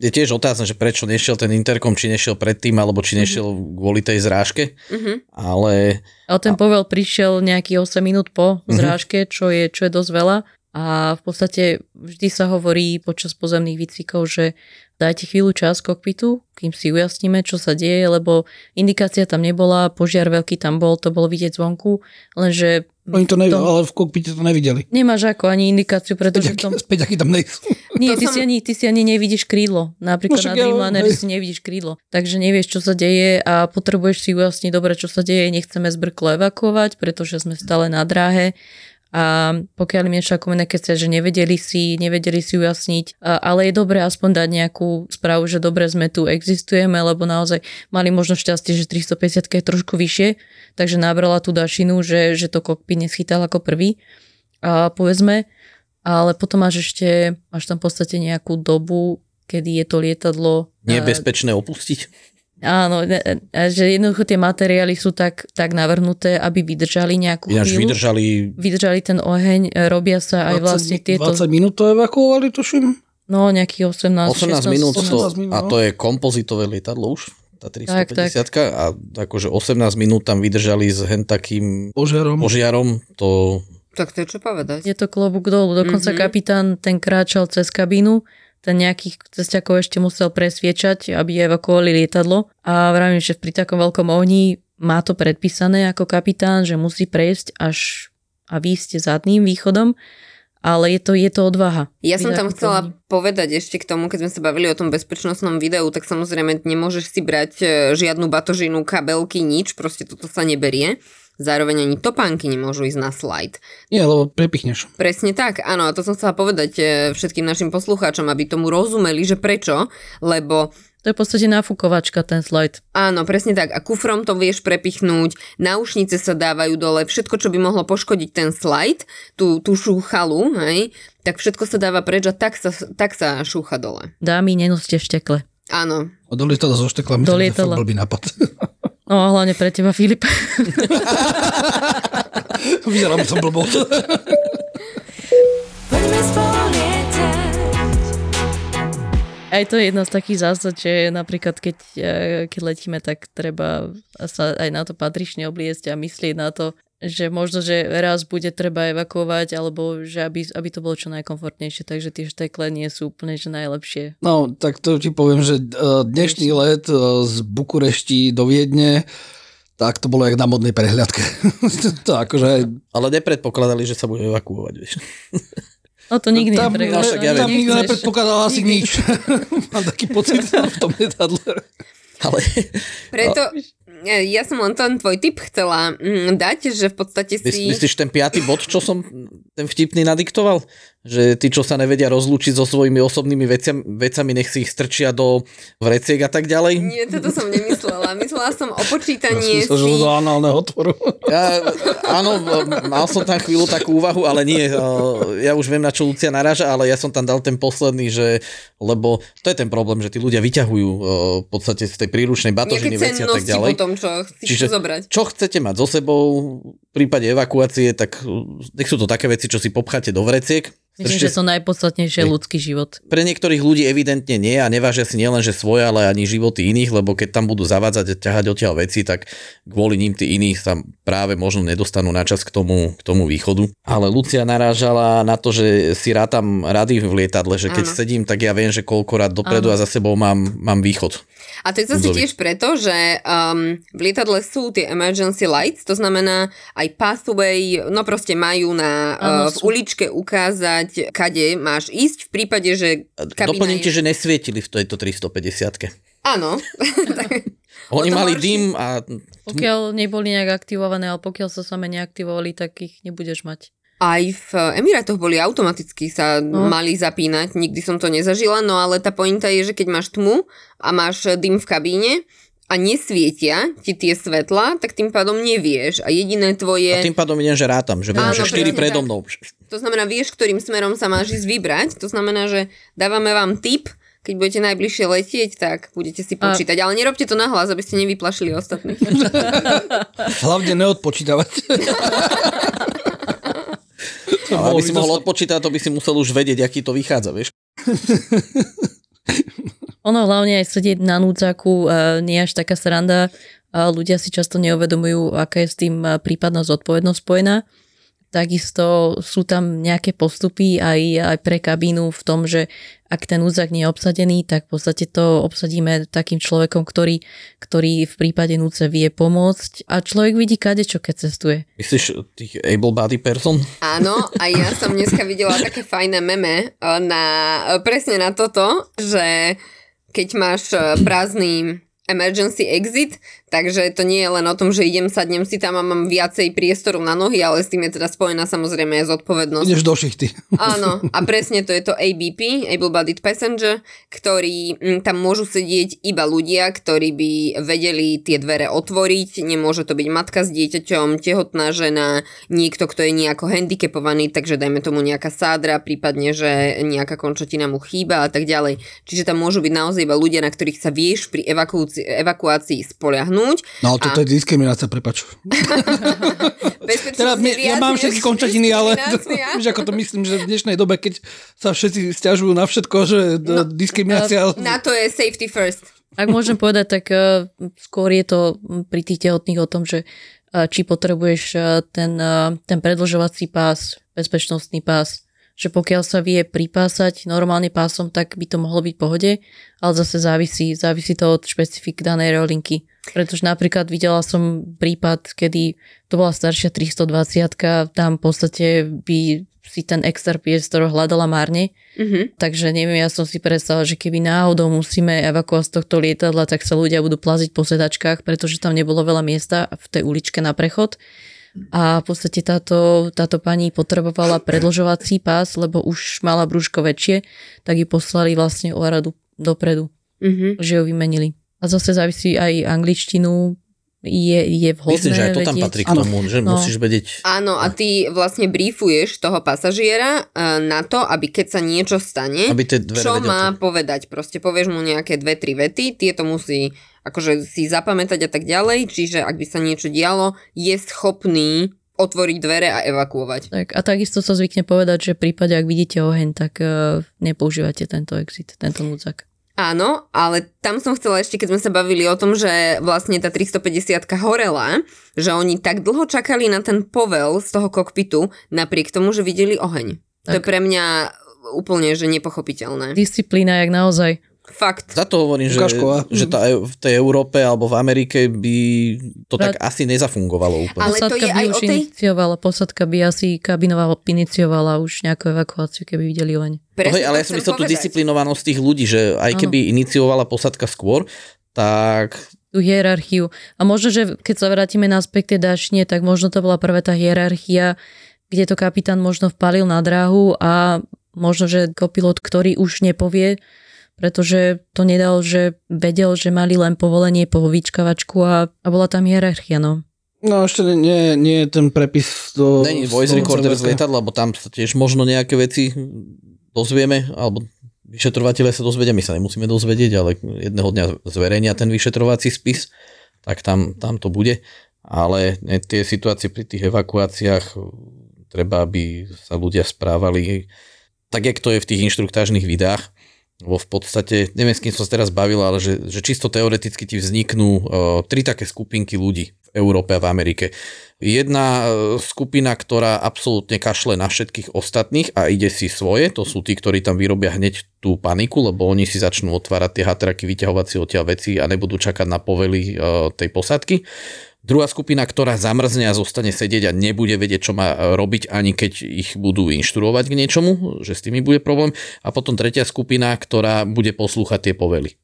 je tiež otázne, že prečo nešiel ten interkom, či nešiel predtým, alebo či nešiel kvôli tej zrážke. Mhm. Ale Ale ten povel prišiel nejakých 8 minút po Mhm. zrážke, čo je, čo je dosť veľa. A v podstate vždy sa hovorí počas pozemných výcvikov, že dajte chvíľu čas kokpitu, kým si ujasníme, čo sa deje, lebo indikácia tam nebola, požiar veľký tam bol, to bolo vidieť zvonku, lenže Oni to nevideli, ale v kokpite to nevideli. nemáš ako ani indikáciu, pretože v tom... Späť, aký tam nejsú. <laughs> Nie, ty, si ani, ty si ani nevidíš krídlo. Napríklad No na ja- hej. si nevidíš krídlo. Takže nevieš, čo sa deje a potrebuješ si ujasniť dobre, čo sa deje. Nechceme zbrklo evakuovať, pretože sme stále na dráhe. A pokiaľ im nešla komunikácia, že nevedeli si, nevedeli si ujasniť, ale je dobré aspoň dať nejakú správu, že dobre sme tu, existujeme, lebo naozaj mali možno šťastie, že 350 je trošku vyššie, takže nabrala tú dašinu, že, že to kokpit neschytal ako prvý. A povedzme, ale potom máš ešte, máš tam v podstate nejakú dobu, kedy je to lietadlo... nie je eh, bezpečné opustiť. Áno, ne- ne- že jednoducho tie materiály sú tak, tak navrhnuté, aby vydržali nejakú Ináč chvíľu. vydržali Vydržali ten oheň, e, robia sa aj 20 vlastne tieto, 20 minút to evakuovali, tuším. no nejakých 18, 18 minút, 16, to, 18 minút, a no. to je kompozitové lietadlo už, tá Tak, 350 a akože 18 minút tam vydržali s hen takým Požiarom. požiarom, to Tak to je čo povedať. Je to klobúk dolu. Dokonca Mhm. kapitán ten kráčal cez kabínu, ten nejakých cestiakov ešte musel presviečať, aby evakuovali lietadlo. A vravím, že pri takom veľkom ohni má to predpísané ako kapitán, že musí prejsť až a výjsť zadným východom, ale je to, je to odvaha. Ja som tam chcela povedať ešte k tomu, keď sme sa bavili o tom bezpečnostnom videu, tak samozrejme nemôžeš si brať e, žiadnu batožinu, kabelky, nič, proste toto sa neberie. Zároveň ani topánky nemôžu ísť na slide. Nie, lebo prepichneš. Presne tak, áno, a to som chcela povedať e, všetkým našim poslucháčom, aby tomu rozumeli, že prečo, lebo To je v podstate náfukovačka, ten slide. Áno, presne tak. A kufrom to vieš prepichnúť, náušnice sa dávajú dole, všetko, čo by mohlo poškodiť ten slide, tú, tú šúchalu, hej, tak všetko sa dáva preč a tak sa, tak sa šúcha dole. Dámy, nenoste štekle. Áno. A do lietadla so šteklami, Do to blbý nápad. <laughs> No a hlavne pre teba, Filip. <laughs> Vyzerám som blbo. Poďme spolu lietať. Aj to je jedna z takých zásad, že napríklad keď, eh, keď letíme, tak treba sa aj na to patrične obliecť a myslieť na to, že možno, že raz bude treba evakuovať, alebo že aby, aby to bolo čo najkomfortnejšie, takže tie štekle nie sú úplne že najlepšie. No, tak to ti poviem, že eh, dnešný let eh, z Bukurešti do Viedne tak to bolo jak na modnej prehľadke. <laughs> to akože... Ale nepredpokladali, že sa bude evakuovať, vieš. No to nikdy tam, no, však ja tam nikto nepredpokladal asi nič. <laughs> Mám taký pocit v tom letadle. Ale... Preto ja som len ten tvoj tip chcela mm, dať, že v podstate si... Myslíš ten piatý bod, čo som ten vtipný nadiktoval? Že tí, čo sa nevedia rozlúčiť so svojimi osobnými veciami, vecami, nech si ich strčia do vreciek a tak ďalej? Nie, toto som nemyslela. Myslela som o počítanie ja si... do análneho otvoru. Ja, áno, mal som tam chvíľu takú úvahu, ale nie. Ja už viem, na čo Lucia naráža, ale ja som tam dal ten posledný, že lebo to je ten problém, že tí ľudia vyťahujú v podstate z tej príručnej batožiny veci a tak ďalej. potom, čo Čiže, zobrať. čo chcete mať so sebou v prípade evakuácie, tak nech sú to také veci, čo si popcháte do vreciek, Myslím, že to najpodstatnejšie je ľudský život. Pre niektorých ľudí evidentne nie a nevážia si nielen, že svoje, ale ani životy iných, lebo keď tam budú zavádzať a ťahať odtiaľ veci, tak kvôli ním tí iní sa práve možno nedostanú na čas k tomu, k tomu východu. Ale Lucia narážala na to, že si rátam rady v lietadle, že keď ano. sedím, tak ja viem, že koľkokrát dopredu ano. a za sebou mám, mám východ. A to je zase tiež preto, že um, v lietadle sú tie emergency lights, to znamená aj pathway, no proste majú na ano, uh, v uličke ukázať povedať, kade máš ísť v prípade, že kabina Doplním je... ti, že nesvietili v tejto 350 Áno. <laughs> Oni mali dym a... Pokiaľ neboli nejak aktivované, ale pokiaľ sa same neaktivovali, tak ich nebudeš mať. Aj v Emirátoch boli automaticky sa no. mali zapínať, nikdy som to nezažila, no ale tá pointa je, že keď máš tmu a máš dym v kabíne, a nesvietia ti tie svetla, tak tým pádom nevieš. A jediné tvoje... A tým pádom idem, že rátam, že viem, že 4 predo mnou. To znamená, vieš, ktorým smerom sa máš ísť vybrať. To znamená, že dávame vám tip, keď budete najbližšie letieť, tak budete si počítať. A... Ale nerobte to nahlas, aby ste nevyplašili ostatných. <laughs> Hlavne neodpočítavať. <laughs> Ale aby si mohol odpočítať, to by si musel už vedieť, aký to vychádza, vieš. <laughs> Ono hlavne aj sedieť na núdzaku nie až taká sranda. Ľudia si často neuvedomujú, aká je s tým prípadná zodpovednosť spojená. Takisto sú tam nejaké postupy aj, aj pre kabínu v tom, že ak ten úzak nie je obsadený, tak v podstate to obsadíme takým človekom, ktorý, ktorý v prípade núce vie pomôcť a človek vidí kade, čo keď cestuje. Myslíš tých able body person? Áno, a ja som dneska videla také fajné meme na, presne na toto, že keď máš prázdny emergency exit, takže to nie je len o tom, že idem, sadnem si tam a mám viacej priestoru na nohy, ale s tým je teda spojená samozrejme aj zodpovednosť. Ideš do šichty. <laughs> Áno, a presne to je to ABP, Able Bodied Passenger, ktorý m, tam môžu sedieť iba ľudia, ktorí by vedeli tie dvere otvoriť, nemôže to byť matka s dieťaťom, tehotná žena, niekto, kto je nejako handicapovaný, takže dajme tomu nejaká sádra, prípadne, že nejaká končatina mu chýba a tak ďalej. Čiže tam môžu byť naozaj iba ľudia, na ktorých sa vieš pri evakuácii evakuácii spoliahnuť. No ale toto a... je diskriminácia, prepač. <laughs> teda, ja mám všetky končatiny, ale <laughs> víš, ako to myslím, že v dnešnej dobe, keď sa všetci stiažujú na všetko, že no, diskriminácia... Na to je safety first. Ak môžem povedať, tak uh, skôr je to pri tých tehotných o tom, že uh, či potrebuješ uh, ten, uh, ten predlžovací pás, bezpečnostný pás, že pokiaľ sa vie pripásať normálne pásom, tak by to mohlo byť v pohode, ale zase závisí, závisí to od špecifik danej aerolinky. Pretože napríklad videla som prípad, kedy to bola staršia 320 tam v podstate by si ten extra priestor hľadala márne. Mm-hmm. Takže neviem, ja som si predstavila, že keby náhodou musíme evakuovať z tohto lietadla, tak sa ľudia budú plaziť po sedačkách, pretože tam nebolo veľa miesta v tej uličke na prechod a v podstate táto, táto pani potrebovala predlžovací pás, lebo už mala brúško väčšie, tak ju poslali vlastne o radu dopredu, mm-hmm. že ju vymenili. A zase závisí aj angličtinu, je, je vhodné Myslím, že aj to vedieť. tam patrí k tomu, ano. že no. musíš vedieť. Áno, a ty vlastne briefuješ toho pasažiera e, na to, aby keď sa niečo stane, aby čo má to. povedať. Proste povieš mu nejaké dve, tri vety, tieto musí akože si zapamätať a tak ďalej, čiže ak by sa niečo dialo, je schopný otvoriť dvere a evakuovať. Tak a takisto sa zvykne povedať, že v prípade, ak vidíte oheň, tak uh, nepoužívate tento exit, tento núdzak. Áno, ale tam som chcela ešte, keď sme sa bavili o tom, že vlastne tá 350 horela, že oni tak dlho čakali na ten povel z toho kokpitu, napriek tomu, že videli oheň. Tak. To je pre mňa úplne, že nepochopiteľné. Disciplína, jak naozaj. Fakt. Za to hovorím, že, Ukážková. že tá, v tej Európe alebo v Amerike by to tak asi nezafungovalo úplne. Ale to Posadka je by aj už o tej- iniciovala, posadka by asi kabinová iniciovala už nejakú evakuáciu, keby videli oheň. Presne Hej, ale to ja som myslel tú disciplinovanosť tých ľudí, že aj keby iniciovala posadka skôr, tak tú hierarchiu. A možno, že keď sa vrátime naspäť tej dačne, tak možno to bola práve tá hierarchia, kde to kapitán možno vpalil na dráhu a možno, že kopilot, ktorý už nepovie, pretože to nedal, že vedel, že mali len povolenie po vyčkavačku a, a bola tam hierarchia, no. No ešte nie, nie je ten prepis do... není voice recorder z lietadla, lebo tam sa tiež možno nejaké veci dozvieme, alebo vyšetrovateľe sa dozvedia, my sa nemusíme dozvedieť, ale jedného dňa zverejnia ten vyšetrovací spis, tak tam, tam to bude. Ale ne, tie situácie pri tých evakuáciách treba, aby sa ľudia správali tak, jak to je v tých inštruktážnych videách, lebo v podstate, neviem s kým som sa teraz bavil, ale že, že čisto teoreticky ti vzniknú uh, tri také skupinky ľudí v Európe a v Amerike. Jedna uh, skupina, ktorá absolútne kašle na všetkých ostatných a ide si svoje, to sú tí, ktorí tam vyrobia hneď tú paniku, lebo oni si začnú otvárať tie hatraky, vyťahovať si odtiaľ veci a nebudú čakať na povely uh, tej posadky. Druhá skupina, ktorá zamrzne a zostane sedieť a nebude vedieť, čo má e, robiť, ani keď ich budú inštruovať k niečomu, že s tými bude problém. A potom tretia skupina, ktorá bude poslúchať tie povely.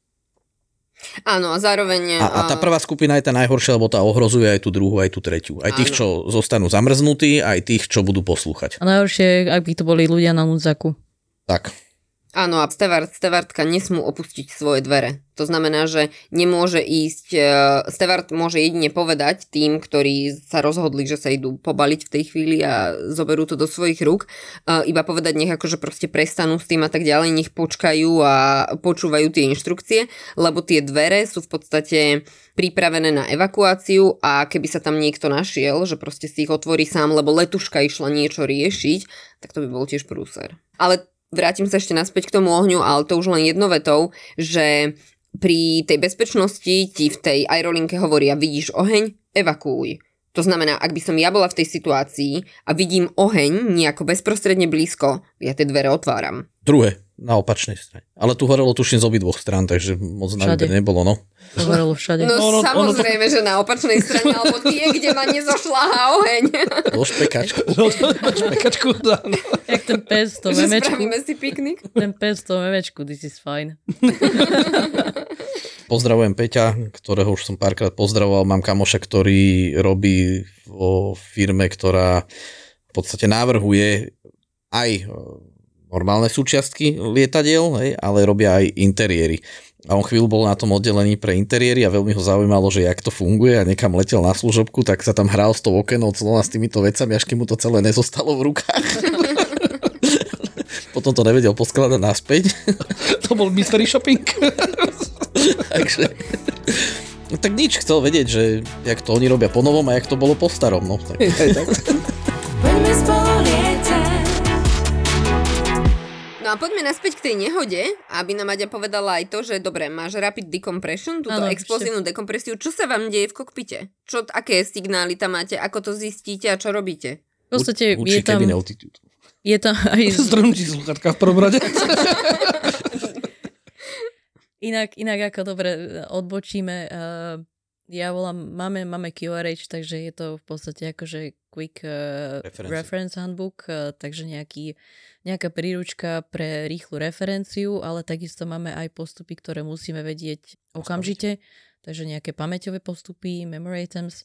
Áno, a zároveň... A, a tá prvá skupina je tá najhoršia, lebo tá ohrozuje aj tú druhú, aj tú tretiu. Aj tých, Áno. čo zostanú zamrznutí, aj tých, čo budú poslúchať. A najhoršie, ak by to boli ľudia na núdzaku. Tak. Áno, a stevard, stevardka nesmú opustiť svoje dvere. To znamená, že nemôže ísť, e, stevard môže jedine povedať tým, ktorí sa rozhodli, že sa idú pobaliť v tej chvíli a zoberú to do svojich rúk, e, iba povedať nech akože proste prestanú s tým a tak ďalej, nech počkajú a počúvajú tie inštrukcie, lebo tie dvere sú v podstate pripravené na evakuáciu a keby sa tam niekto našiel, že proste si ich otvorí sám, lebo letuška išla niečo riešiť, tak to by bol tiež prúser. Ale vrátim sa ešte naspäť k tomu ohňu, ale to už len jedno vetou, že pri tej bezpečnosti ti v tej aerolinke hovoria, vidíš oheň, evakuuj. To znamená, ak by som ja bola v tej situácii a vidím oheň nejako bezprostredne blízko, ja tie dvere otváram. Druhé, na opačnej strane. Ale tu horelo tuším z obidvoch strán, takže moc na výber nebolo, no. To horelo všade. No Ono- ono to- samozrejme, že na opačnej strane, alebo tie, kde ma nezošláha oheň. Do špekačku. No, to máš pekačku, áno. Jak ten pes, to že memečku. spravíme si piknik. Ten pes, to memečku, this is fine. Pozdravujem Peťa, ktorého už som párkrát pozdravoval. Mám kamoša, ktorý robí vo firme, ktorá v podstate návrhuje aj normálne súčiastky lietadiel, hej, ale robia aj interiéry. A on chvíľu bol na tom oddelení pre interiéry a veľmi ho zaujímalo, že jak to funguje a nekam letel na služobku, tak sa tam hral s tou okenou znova s týmito vecami, až kým mu to celé nezostalo v rukách. <laughs> Potom to nevedel poskladať naspäť. <laughs> To bol mystery shopping. <laughs> Takže... No tak nič, chcel vedieť, že jak to oni robia po novom a jak to bolo po starom. No, tak. Hej, tak. No a poďme naspäť k tej nehode, aby nám Aďa povedala aj to, že dobre, máš rapid decompression, túto Áno, explozívnu dekompresiu. Čo sa vám deje v kokpite? Čo, aké signály tam máte? Ako to zistíte a čo robíte? V podstate je Učí tam, altitude. je tam aj... <laughs> Zdrhnutí sluchatka v prvom rade. <laughs> Inak, inak ako dobre odbočíme, uh, ja volám, máme, máme QRH, takže je to v podstate akože quick uh, reference handbook, uh, takže nejaký, nejaká príručka pre rýchlu referenciu, ale takisto máme aj postupy, ktoré musíme vedieť okamžite, takže nejaké pamäťové postupy, memory items.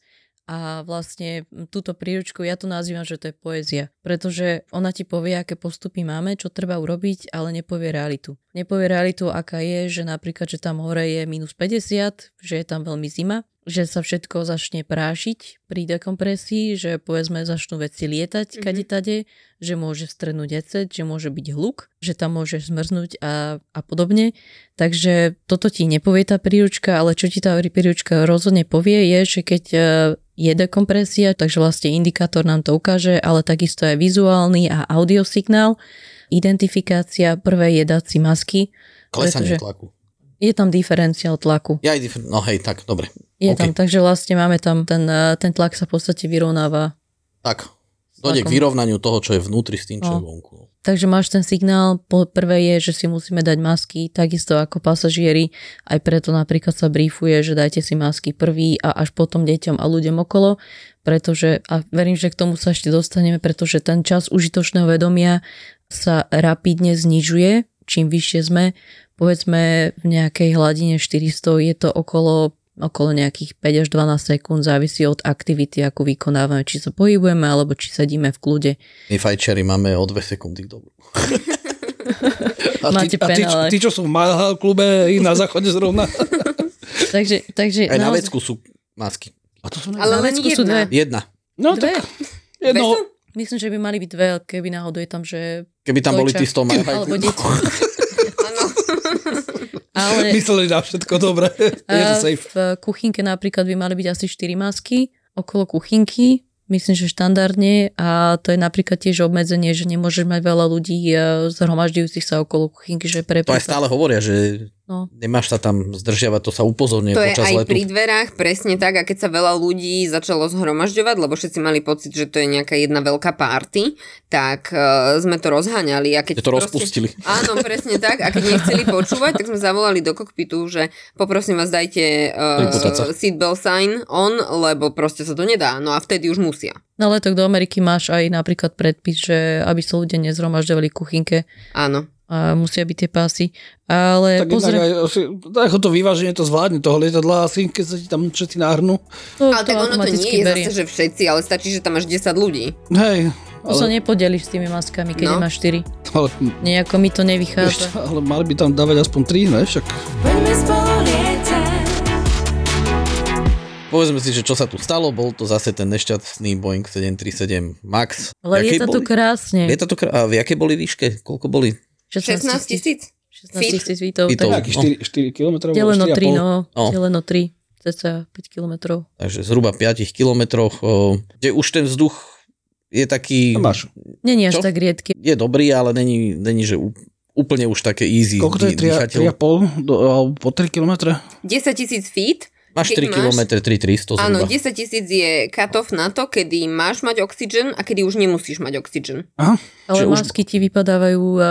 A vlastne túto príručku, ja to nazývam, že to je poézia, pretože ona ti povie, aké postupy máme, čo treba urobiť, ale nepovie realitu. Nepovie realitu, aká je, že napríklad, že tam hore je minus 50, že je tam veľmi zima, že sa všetko začne prášiť pri dekompresii, že povedzme začnú veci lietať mm-hmm. kade tade, že môže strednúť ecet, že môže byť hluk, že tam môže zmrznúť a, a podobne. Takže toto ti nepovie tá príručka, ale čo ti tá príručka rozhodne povie je, že keď e, je dekompresia, takže vlastne indikátor nám to ukáže, ale takisto aj vizuálny a audiosignál, identifikácia prvej jedací masky. Klesanie pretože- tlaku. Je tam diferenciál tlaku. Ja aj, no hej, tak, dobre. Je OK. tam, takže vlastne máme tam ten, eh, ten tlak sa v podstate vyrovnáva. Tak, dojde k vyrovnaniu toho, čo je vnútri s tým, čo No. je vonku. Takže máš ten signál, po prvé je, že si musíme dať masky, takisto ako pasažieri, aj preto napríklad sa briefuje, že dajte si masky prvý a až potom deťom a ľuďom okolo, pretože, a verím, že k tomu sa ešte dostaneme, pretože ten čas užitočného vedomia sa rapidne znižuje, čím vyššie sme, povedzme v nejakej hladine 400 je to okolo okolo nejakých 5 až 12 sekúnd, závisí od aktivity, ako vykonávame, či sa pohybujeme, alebo či sedíme v kľude. My fajčeri máme o dve sekundy k dobu. <laughs> A Máte a penále. tí, čo sú v Mile klube, i na záchode zrovna. <laughs> Takže, takže Aj na naozaj- vecku sú masky. A to sú Ale Na vecku sú jedna. dve. Jedna. No Dve. tak jedno, Myslím, že by mali byť dve, keby náhodou je tam, že... Keby tam boli tí Dvojča. 100 mile Alebo deti. <laughs> Ale mysleli na všetko dobre. Je to safe. v kuchynke napríklad by mali byť asi 4 masky okolo kuchynky. Myslím, že štandardne a to je napríklad tiež obmedzenie, že nemôžeš mať veľa ľudí e, zhromažďujúcich sa okolo kuchynky, že pre To aj stále hovoria, že No. nemáš sa tam zdržiavať, to sa upozorňuje To je počas aj letu. pri dverách presne tak a keď sa veľa ľudí začalo zhromažďovať, lebo všetci mali pocit, že to je nejaká jedna veľká party, tak uh, sme to rozháňali. A keď to rozpustili. Áno, presne tak. A keď nechceli počúvať, tak sme zavolali do kokpitu, že poprosím vás dajte uh, seatbelt sign on, lebo proste sa to nedá. No a vtedy už musia. Na letoch do Ameriky máš aj napríklad predpis, že aby sa ľudia nezhromažďovali kuchynke Áno. A musia byť tie pásy. Ale Tak pozri, inak aj, asi, ako to vyváženie to zvládne toho lietadla asi, keď sa ti tam všetci nahrnú. to, Ale tak ono to nie je berie. zase, že všetci, ale stačí, že tam máš 10 ľudí. Hej, To sa ale, nepodeliš s tými maskami, keď No. máš 4. ale, Nejako mi to nevychádza. ale mali by tam dávať aspoň 3, ne? Však Povedzme si, že čo sa tu stalo, bol to zase ten nešťastný Boeing 737 MAX. Ale je to krásne. Je to tu krá- a v jakej boli výške? Koľko boli? 16 tisíc? 16 tisíc feetov. Tak nejakých 4, 4 km. Deleno 3, no. No. Deleno 3. Cca 5 kilometrov. Takže zhruba 5 kilometroch, kde už ten vzduch je taký... Máš. Není až Čo? tak riedky. Je dobrý, ale není, není že úplne už také easy. Koľko to je? dý- 3, dýchateľ. 3,5 do, alebo po 3 km? 10 tisíc feet? Máš Keď 3 máš- km, 3 300 zhruba. Áno, 10 tisíc je cut-off na to, kedy máš mať oxygen a kedy už nemusíš mať oxygen. Aha. Ale Čiže už- masky ti vypadávajú a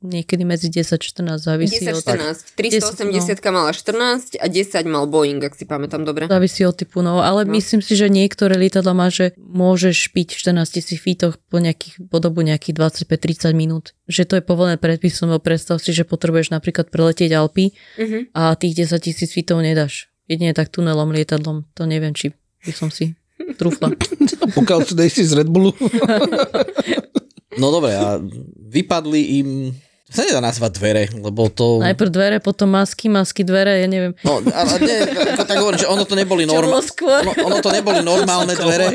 niekedy medzi 10-14 závisí 10, od, 14. 380 mala 14 a 10 mal Boeing, ak si pamätám dobre. závisí od typu, no. Ale No. myslím si, že niektoré lietadla má, že môžeš piť v 14 tisíc feetoch po, nejakých, po dobu nejakých 25-30 minút. Že to je povolené predpisom, lebo predstav si, že potrebuješ napríklad preletieť Alpy Mhm. a tých 10 tisíc feetov nedáš. Jedine tak tunelom, lietadlom. To neviem, či by som si trúfla. Pokiaľ si dejsi z Red Bullu. <laughs> No dobre, a vypadli im... Sa nedá nazvať dvere, lebo to... Najprv dvere, potom masky, masky, dvere, ja neviem. No, ale nie, ako tak hovorím, že ono to neboli normálne... Ono, ono to neboli normálne dvere.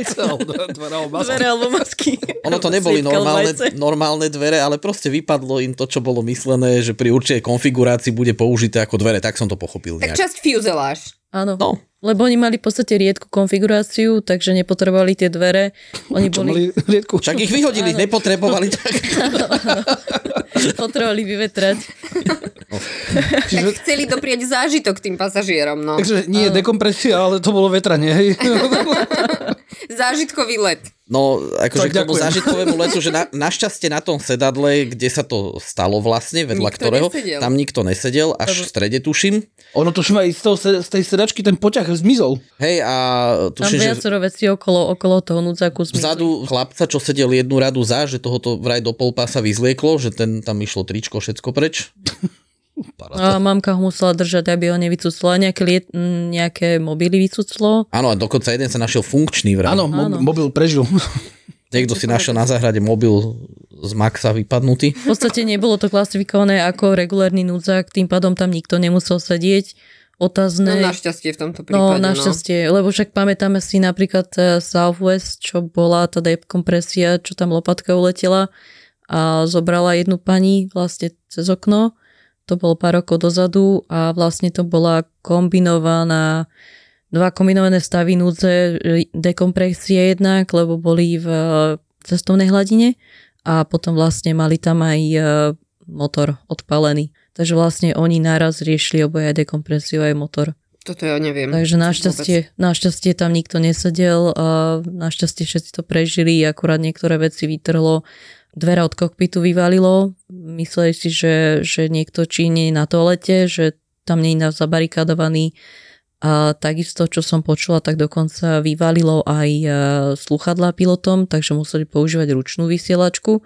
Dvere alebo masky. Ono to neboli normálne, normálne dvere, ale proste vypadlo im to, čo bolo myslené, že pri určitej konfigurácii bude použité ako dvere. Tak som to pochopil Tak nejak. časť fuselage. Áno. No. Lebo oni mali v podstate riedku konfiguráciu, takže nepotrebovali tie dvere. Oni Čo boli, mali riedku? Však ich vyhodili, Áno. nepotrebovali tak. <laughs> potrebovali vyvetrať. <laughs> Tak chceli doprieť zážitok tým pasažierom, no. Takže nie dekompresia, ale to bolo vetranie, hej. <laughs> Zážitkový let. No, akože Tak k tomu ďakujem. zážitkovému letu, že na, našťastie na tom sedadle, kde sa to stalo vlastne, vedľa Nikto ktorého, nesedel. tam nikto nesedel, až v strede tuším. Ono tuším aj z, toho, z tej sedačky ten poťah zmizol. Hej, a Tam tuším, že viacero vecí okolo, okolo toho núdzaku zmizli. vzadu chlapca, čo sedel jednu radu za, že tohoto vraj do polpása vyzlieklo, že ten tam išlo tričko, všetko preč. A mamka ho musela držať, aby ho nevycucla. Nejaké, liet, nejaké mobily vycuclo. Áno, a dokonca jeden sa našiel funkčný vraj. Áno, mo- mobil prežil. <laughs> Niekto si našiel na záhrade mobil z Maxa vypadnutý. V podstate nebolo to klasifikované ako regulárny núdzak, tým pádom tam nikto nemusel sedieť. No Otázne. našťastie v tomto No, prípade, našťastie, lebo však pamätáme si napríklad eh, Southwest, čo bola tá dekompresia, čo tam lopatka uletela a zobrala jednu pani vlastne cez okno. To bolo pár rokov dozadu a vlastne to bola kombinovaná dva kombinované stavy núdze, eh, dekompresie jednak, lebo boli v eh, cestovnej hladine a potom vlastne mali tam aj motor odpalený. Takže vlastne oni naraz riešili oboje aj dekompresiu aj motor. Toto ja neviem. Takže našťastie, našťastie tam nikto nesedel a našťastie všetci to prežili, akurát niektoré veci vytrhlo, dvera od kokpitu vyvalilo, mysleli si, že, že niekto je na toalete, že tam nie je zabarikádovaný a takisto, čo som počula, tak dokonca vyvalilo aj e, sluchadlá pilotom, takže museli používať ručnú vysielačku.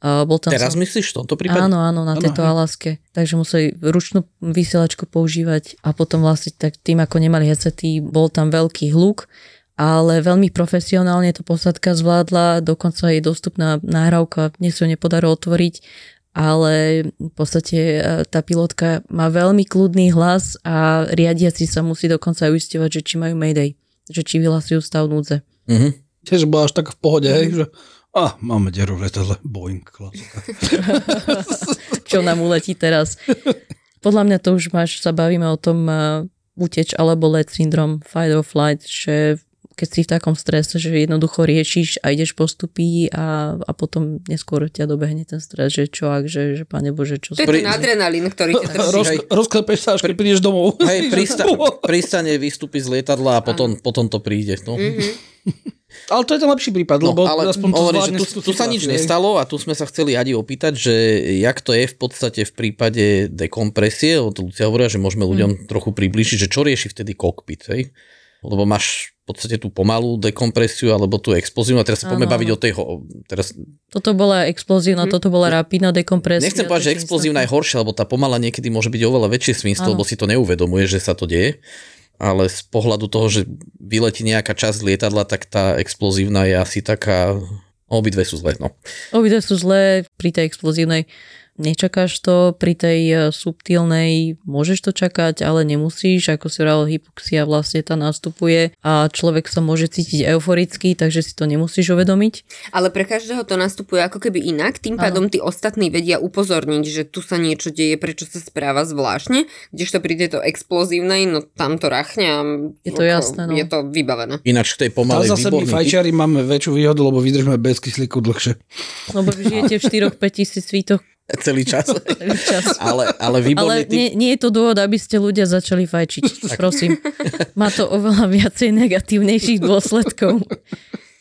Bol tam Teraz som... myslíš v tomto prípade? Áno, áno, na tejto hej. Alaske. Takže museli ručnú vysielačku používať a potom vlastne tak tým, ako nemali headsety, bol tam veľký hluk, ale veľmi profesionálne to posadka zvládla, dokonca je dostupná nahrávka, dnes ju nepodarilo otvoriť, ale v podstate e, tá pilotka má veľmi kľudný hlas a riadiaci sa musí dokonca aj uisťovať, že či majú Mayday, že či vyhlasujú stav núdze. Mhm. Tiež bola až tak v pohode, hej, že a máme deru v letadle, Boeing, klasika. <laughs> čo nám uletí teraz. Podľa mňa to už máš, sa bavíme o tom uh, uteč alebo let syndrom, fight or flight, že keď si v takom strese, že jednoducho riešiš a ideš postupy a, a potom neskôr ťa dobehne ten stres, že čo ak, že, že pane Bože, čo To je ten adrenalín, ktorý ťa drží. Roz, rozklepeš sa, až keď prídeš domov. Hej, <laughs> prista- pristane, vystúpi z lietadla a potom, potom to príde. No. <laughs> Ale to je ten lepší prípad, No, lebo ale aspoň to hovorím, že tu, tu sa nič nestalo a tu sme sa chceli Adi opýtať, že jak to je v podstate v prípade dekompresie, od Lucia hovorila, že môžeme ľuďom trochu približiť, že čo rieši vtedy kokpit, hej? Lebo máš v podstate tú pomalú dekompresiu alebo tú explozívnu a teraz sa poďme baviť o tej... ho- Teraz, Toto bola explozívna, toto bola rapidná dekompresia. nechcem povedať, že explozívna je horšia, lebo tá pomala niekedy môže byť oveľa väčšie svinstvo, Áno. lebo si to neuvedomuje, že sa to deje. Ale z pohľadu toho, že vyletí nejaká časť lietadla, tak tá explozívna je asi taká... Obidve sú zlé, no. Obidve sú zlé pri tej explozívnej. Nečakáš to, pri tej e, subtilnej môžeš to čakať, ale nemusíš, ako si hovoril, hypoxia vlastne tá nastupuje a človek sa môže cítiť euforicky, takže si to nemusíš uvedomiť. Ale pre každého to nastupuje ako keby inak, tým pádom tí ostatní vedia upozorniť, že tu sa niečo deje, prečo sa správa zvláštne, kdežto pri tejto explozívnej, no tam to rachne a Je to jasné, no. je to vybavené. Ináč v tej Ale pomalej zase my výborný typ. fajčiari máme väčšiu výhodu, lebo vydržíme bez kyslíku dlhšie. Lebo vy žijete v 4-5 tisíc svítoch celý čas. <laughs> celý čas. ale, ale výborný Ale typ. nie, nie je to dôvod, aby ste ľudia začali fajčiť. <laughs> Prosím. Má to oveľa viacej negatívnejších dôsledkov.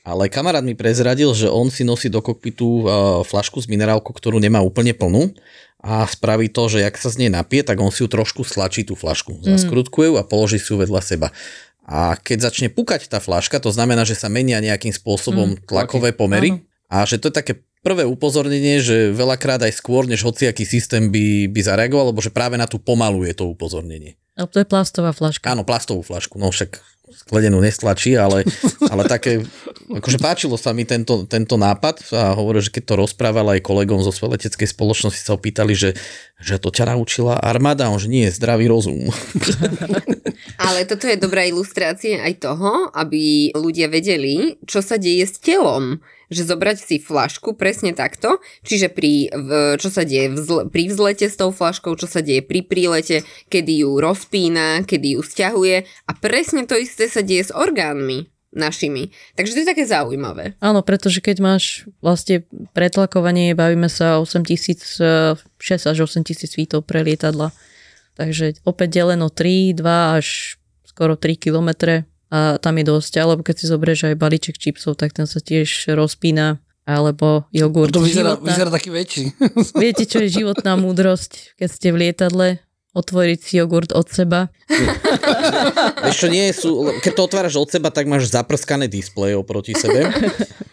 Ale kamarát mi prezradil, že on si nosí do kokpitu uh, flašku s minerálkou, ktorú nemá úplne plnú a spraví to, že jak sa z nej napije, tak on si ju trošku stlačí tú flašku. Zaskrutkuje ju a položí si ju vedľa seba. A keď začne pukať tá flaška, to znamená, že sa menia nejakým spôsobom tlakové pomery a že to je také prvé upozornenie, že veľakrát aj skôr, než hociaký systém by, by zareagoval, lebo že práve na tú pomalu je to upozornenie. A to je plastová flaška. Áno, plastovú flašku, no však skledenú nestlačí, ale, ale také, akože páčilo sa mi tento, tento nápad a hovoril, že keď to rozprával aj kolegom zo leteckej spoločnosti, sa opýtali, že, že to ťa naučila armáda, on že nie, zdravý rozum. <laughs> Ale toto je dobrá ilustrácia aj toho, aby ľudia vedeli, čo sa deje s telom. Že zobrať si flašku presne takto, čiže pri, čo sa deje vzle, pri vzlete s tou flaškou, čo sa deje pri prílete, kedy ju rozpína, kedy ju stiahuje a presne to isté sa deje s orgánmi našimi. Takže to je také zaujímavé. Áno, pretože keď máš vlastne pretlakovanie, bavíme sa 8000, eh, 6 až 8 tisíc feetov pre lietadla. Takže opäť deleno 3, 2 až skoro 3 kilometre a tam je dosť, alebo keď si zoberieš aj balíček čipsov, tak ten sa tiež rozpína alebo jogurt. To vyzerá, Životná- vyzerá taký väčší. <laughs> Viete, čo je životná múdrosť, keď ste v lietadle? Otvoriť si jogurt od seba. <laughs> Vieš čo, nie sú, keď to otváraš od seba, tak máš zaprskané displeje oproti sebe. <laughs>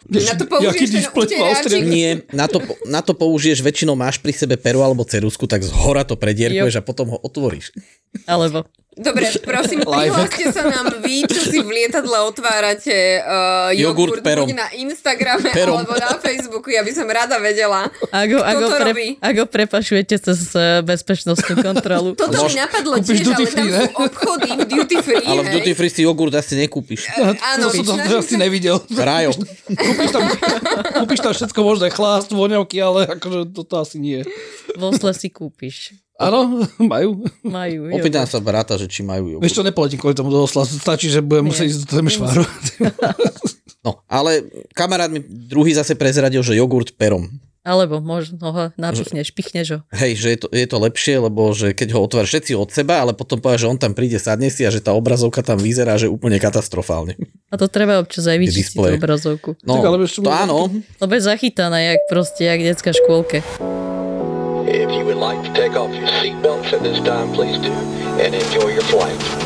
Na to Jaký použiješ ten? Nie, na to, na to použiješ, väčšinou máš pri sebe peru alebo cerusku, tak z hora to predierkuješ a potom ho otvoríš. Alebo Dobre, prosím, <laughs> prihláste sa nám vy, čo si v lietadle otvárate uh, Jogurt jogurt, perom. na Instagrame Perom. alebo na Facebooku, ja by som rada vedela. ak ho, ak ho, to pre, robí? ak ho prepašujete cez bezpečnostnú kontrolu. Toto mi napadlo tiež, ale duty tam free, sú ne? obchody v duty free, Ale v duty free si jogurt asi nekúpiš. Áno, to som to asi nevidel. Rájo. Kúpiš tam, kúpiš tam všetko možné, chlást, voňavky, ale akože toto asi nie. Vo si kúpiš. Áno, <laughs> majú. Majú. Opýtam sa brata, že či majú jogurt. Vieš čo, nepoletím kvôli tomu do Osla, stačí, že budem musieť ísť do Temešváru. <laughs> No, ale kamarát mi druhý zase prezradil, že jogurt perom. Alebo možno ho napichneš, pichneš ho. Hej, že je to, je to lepšie, lebo že keď ho otváraš všetci od seba, ale potom povie, že on tam príde, sadne si a že tá obrazovka tam vyzerá, že úplne katastrofálne. A to treba občas aj vyčistiť tú obrazovku. No, Tak, ale to áno, Lebo je zachytaná, jak proste, jak detská škôlke. If you would like to take off your seatbelts at this time, please do, and enjoy your flight.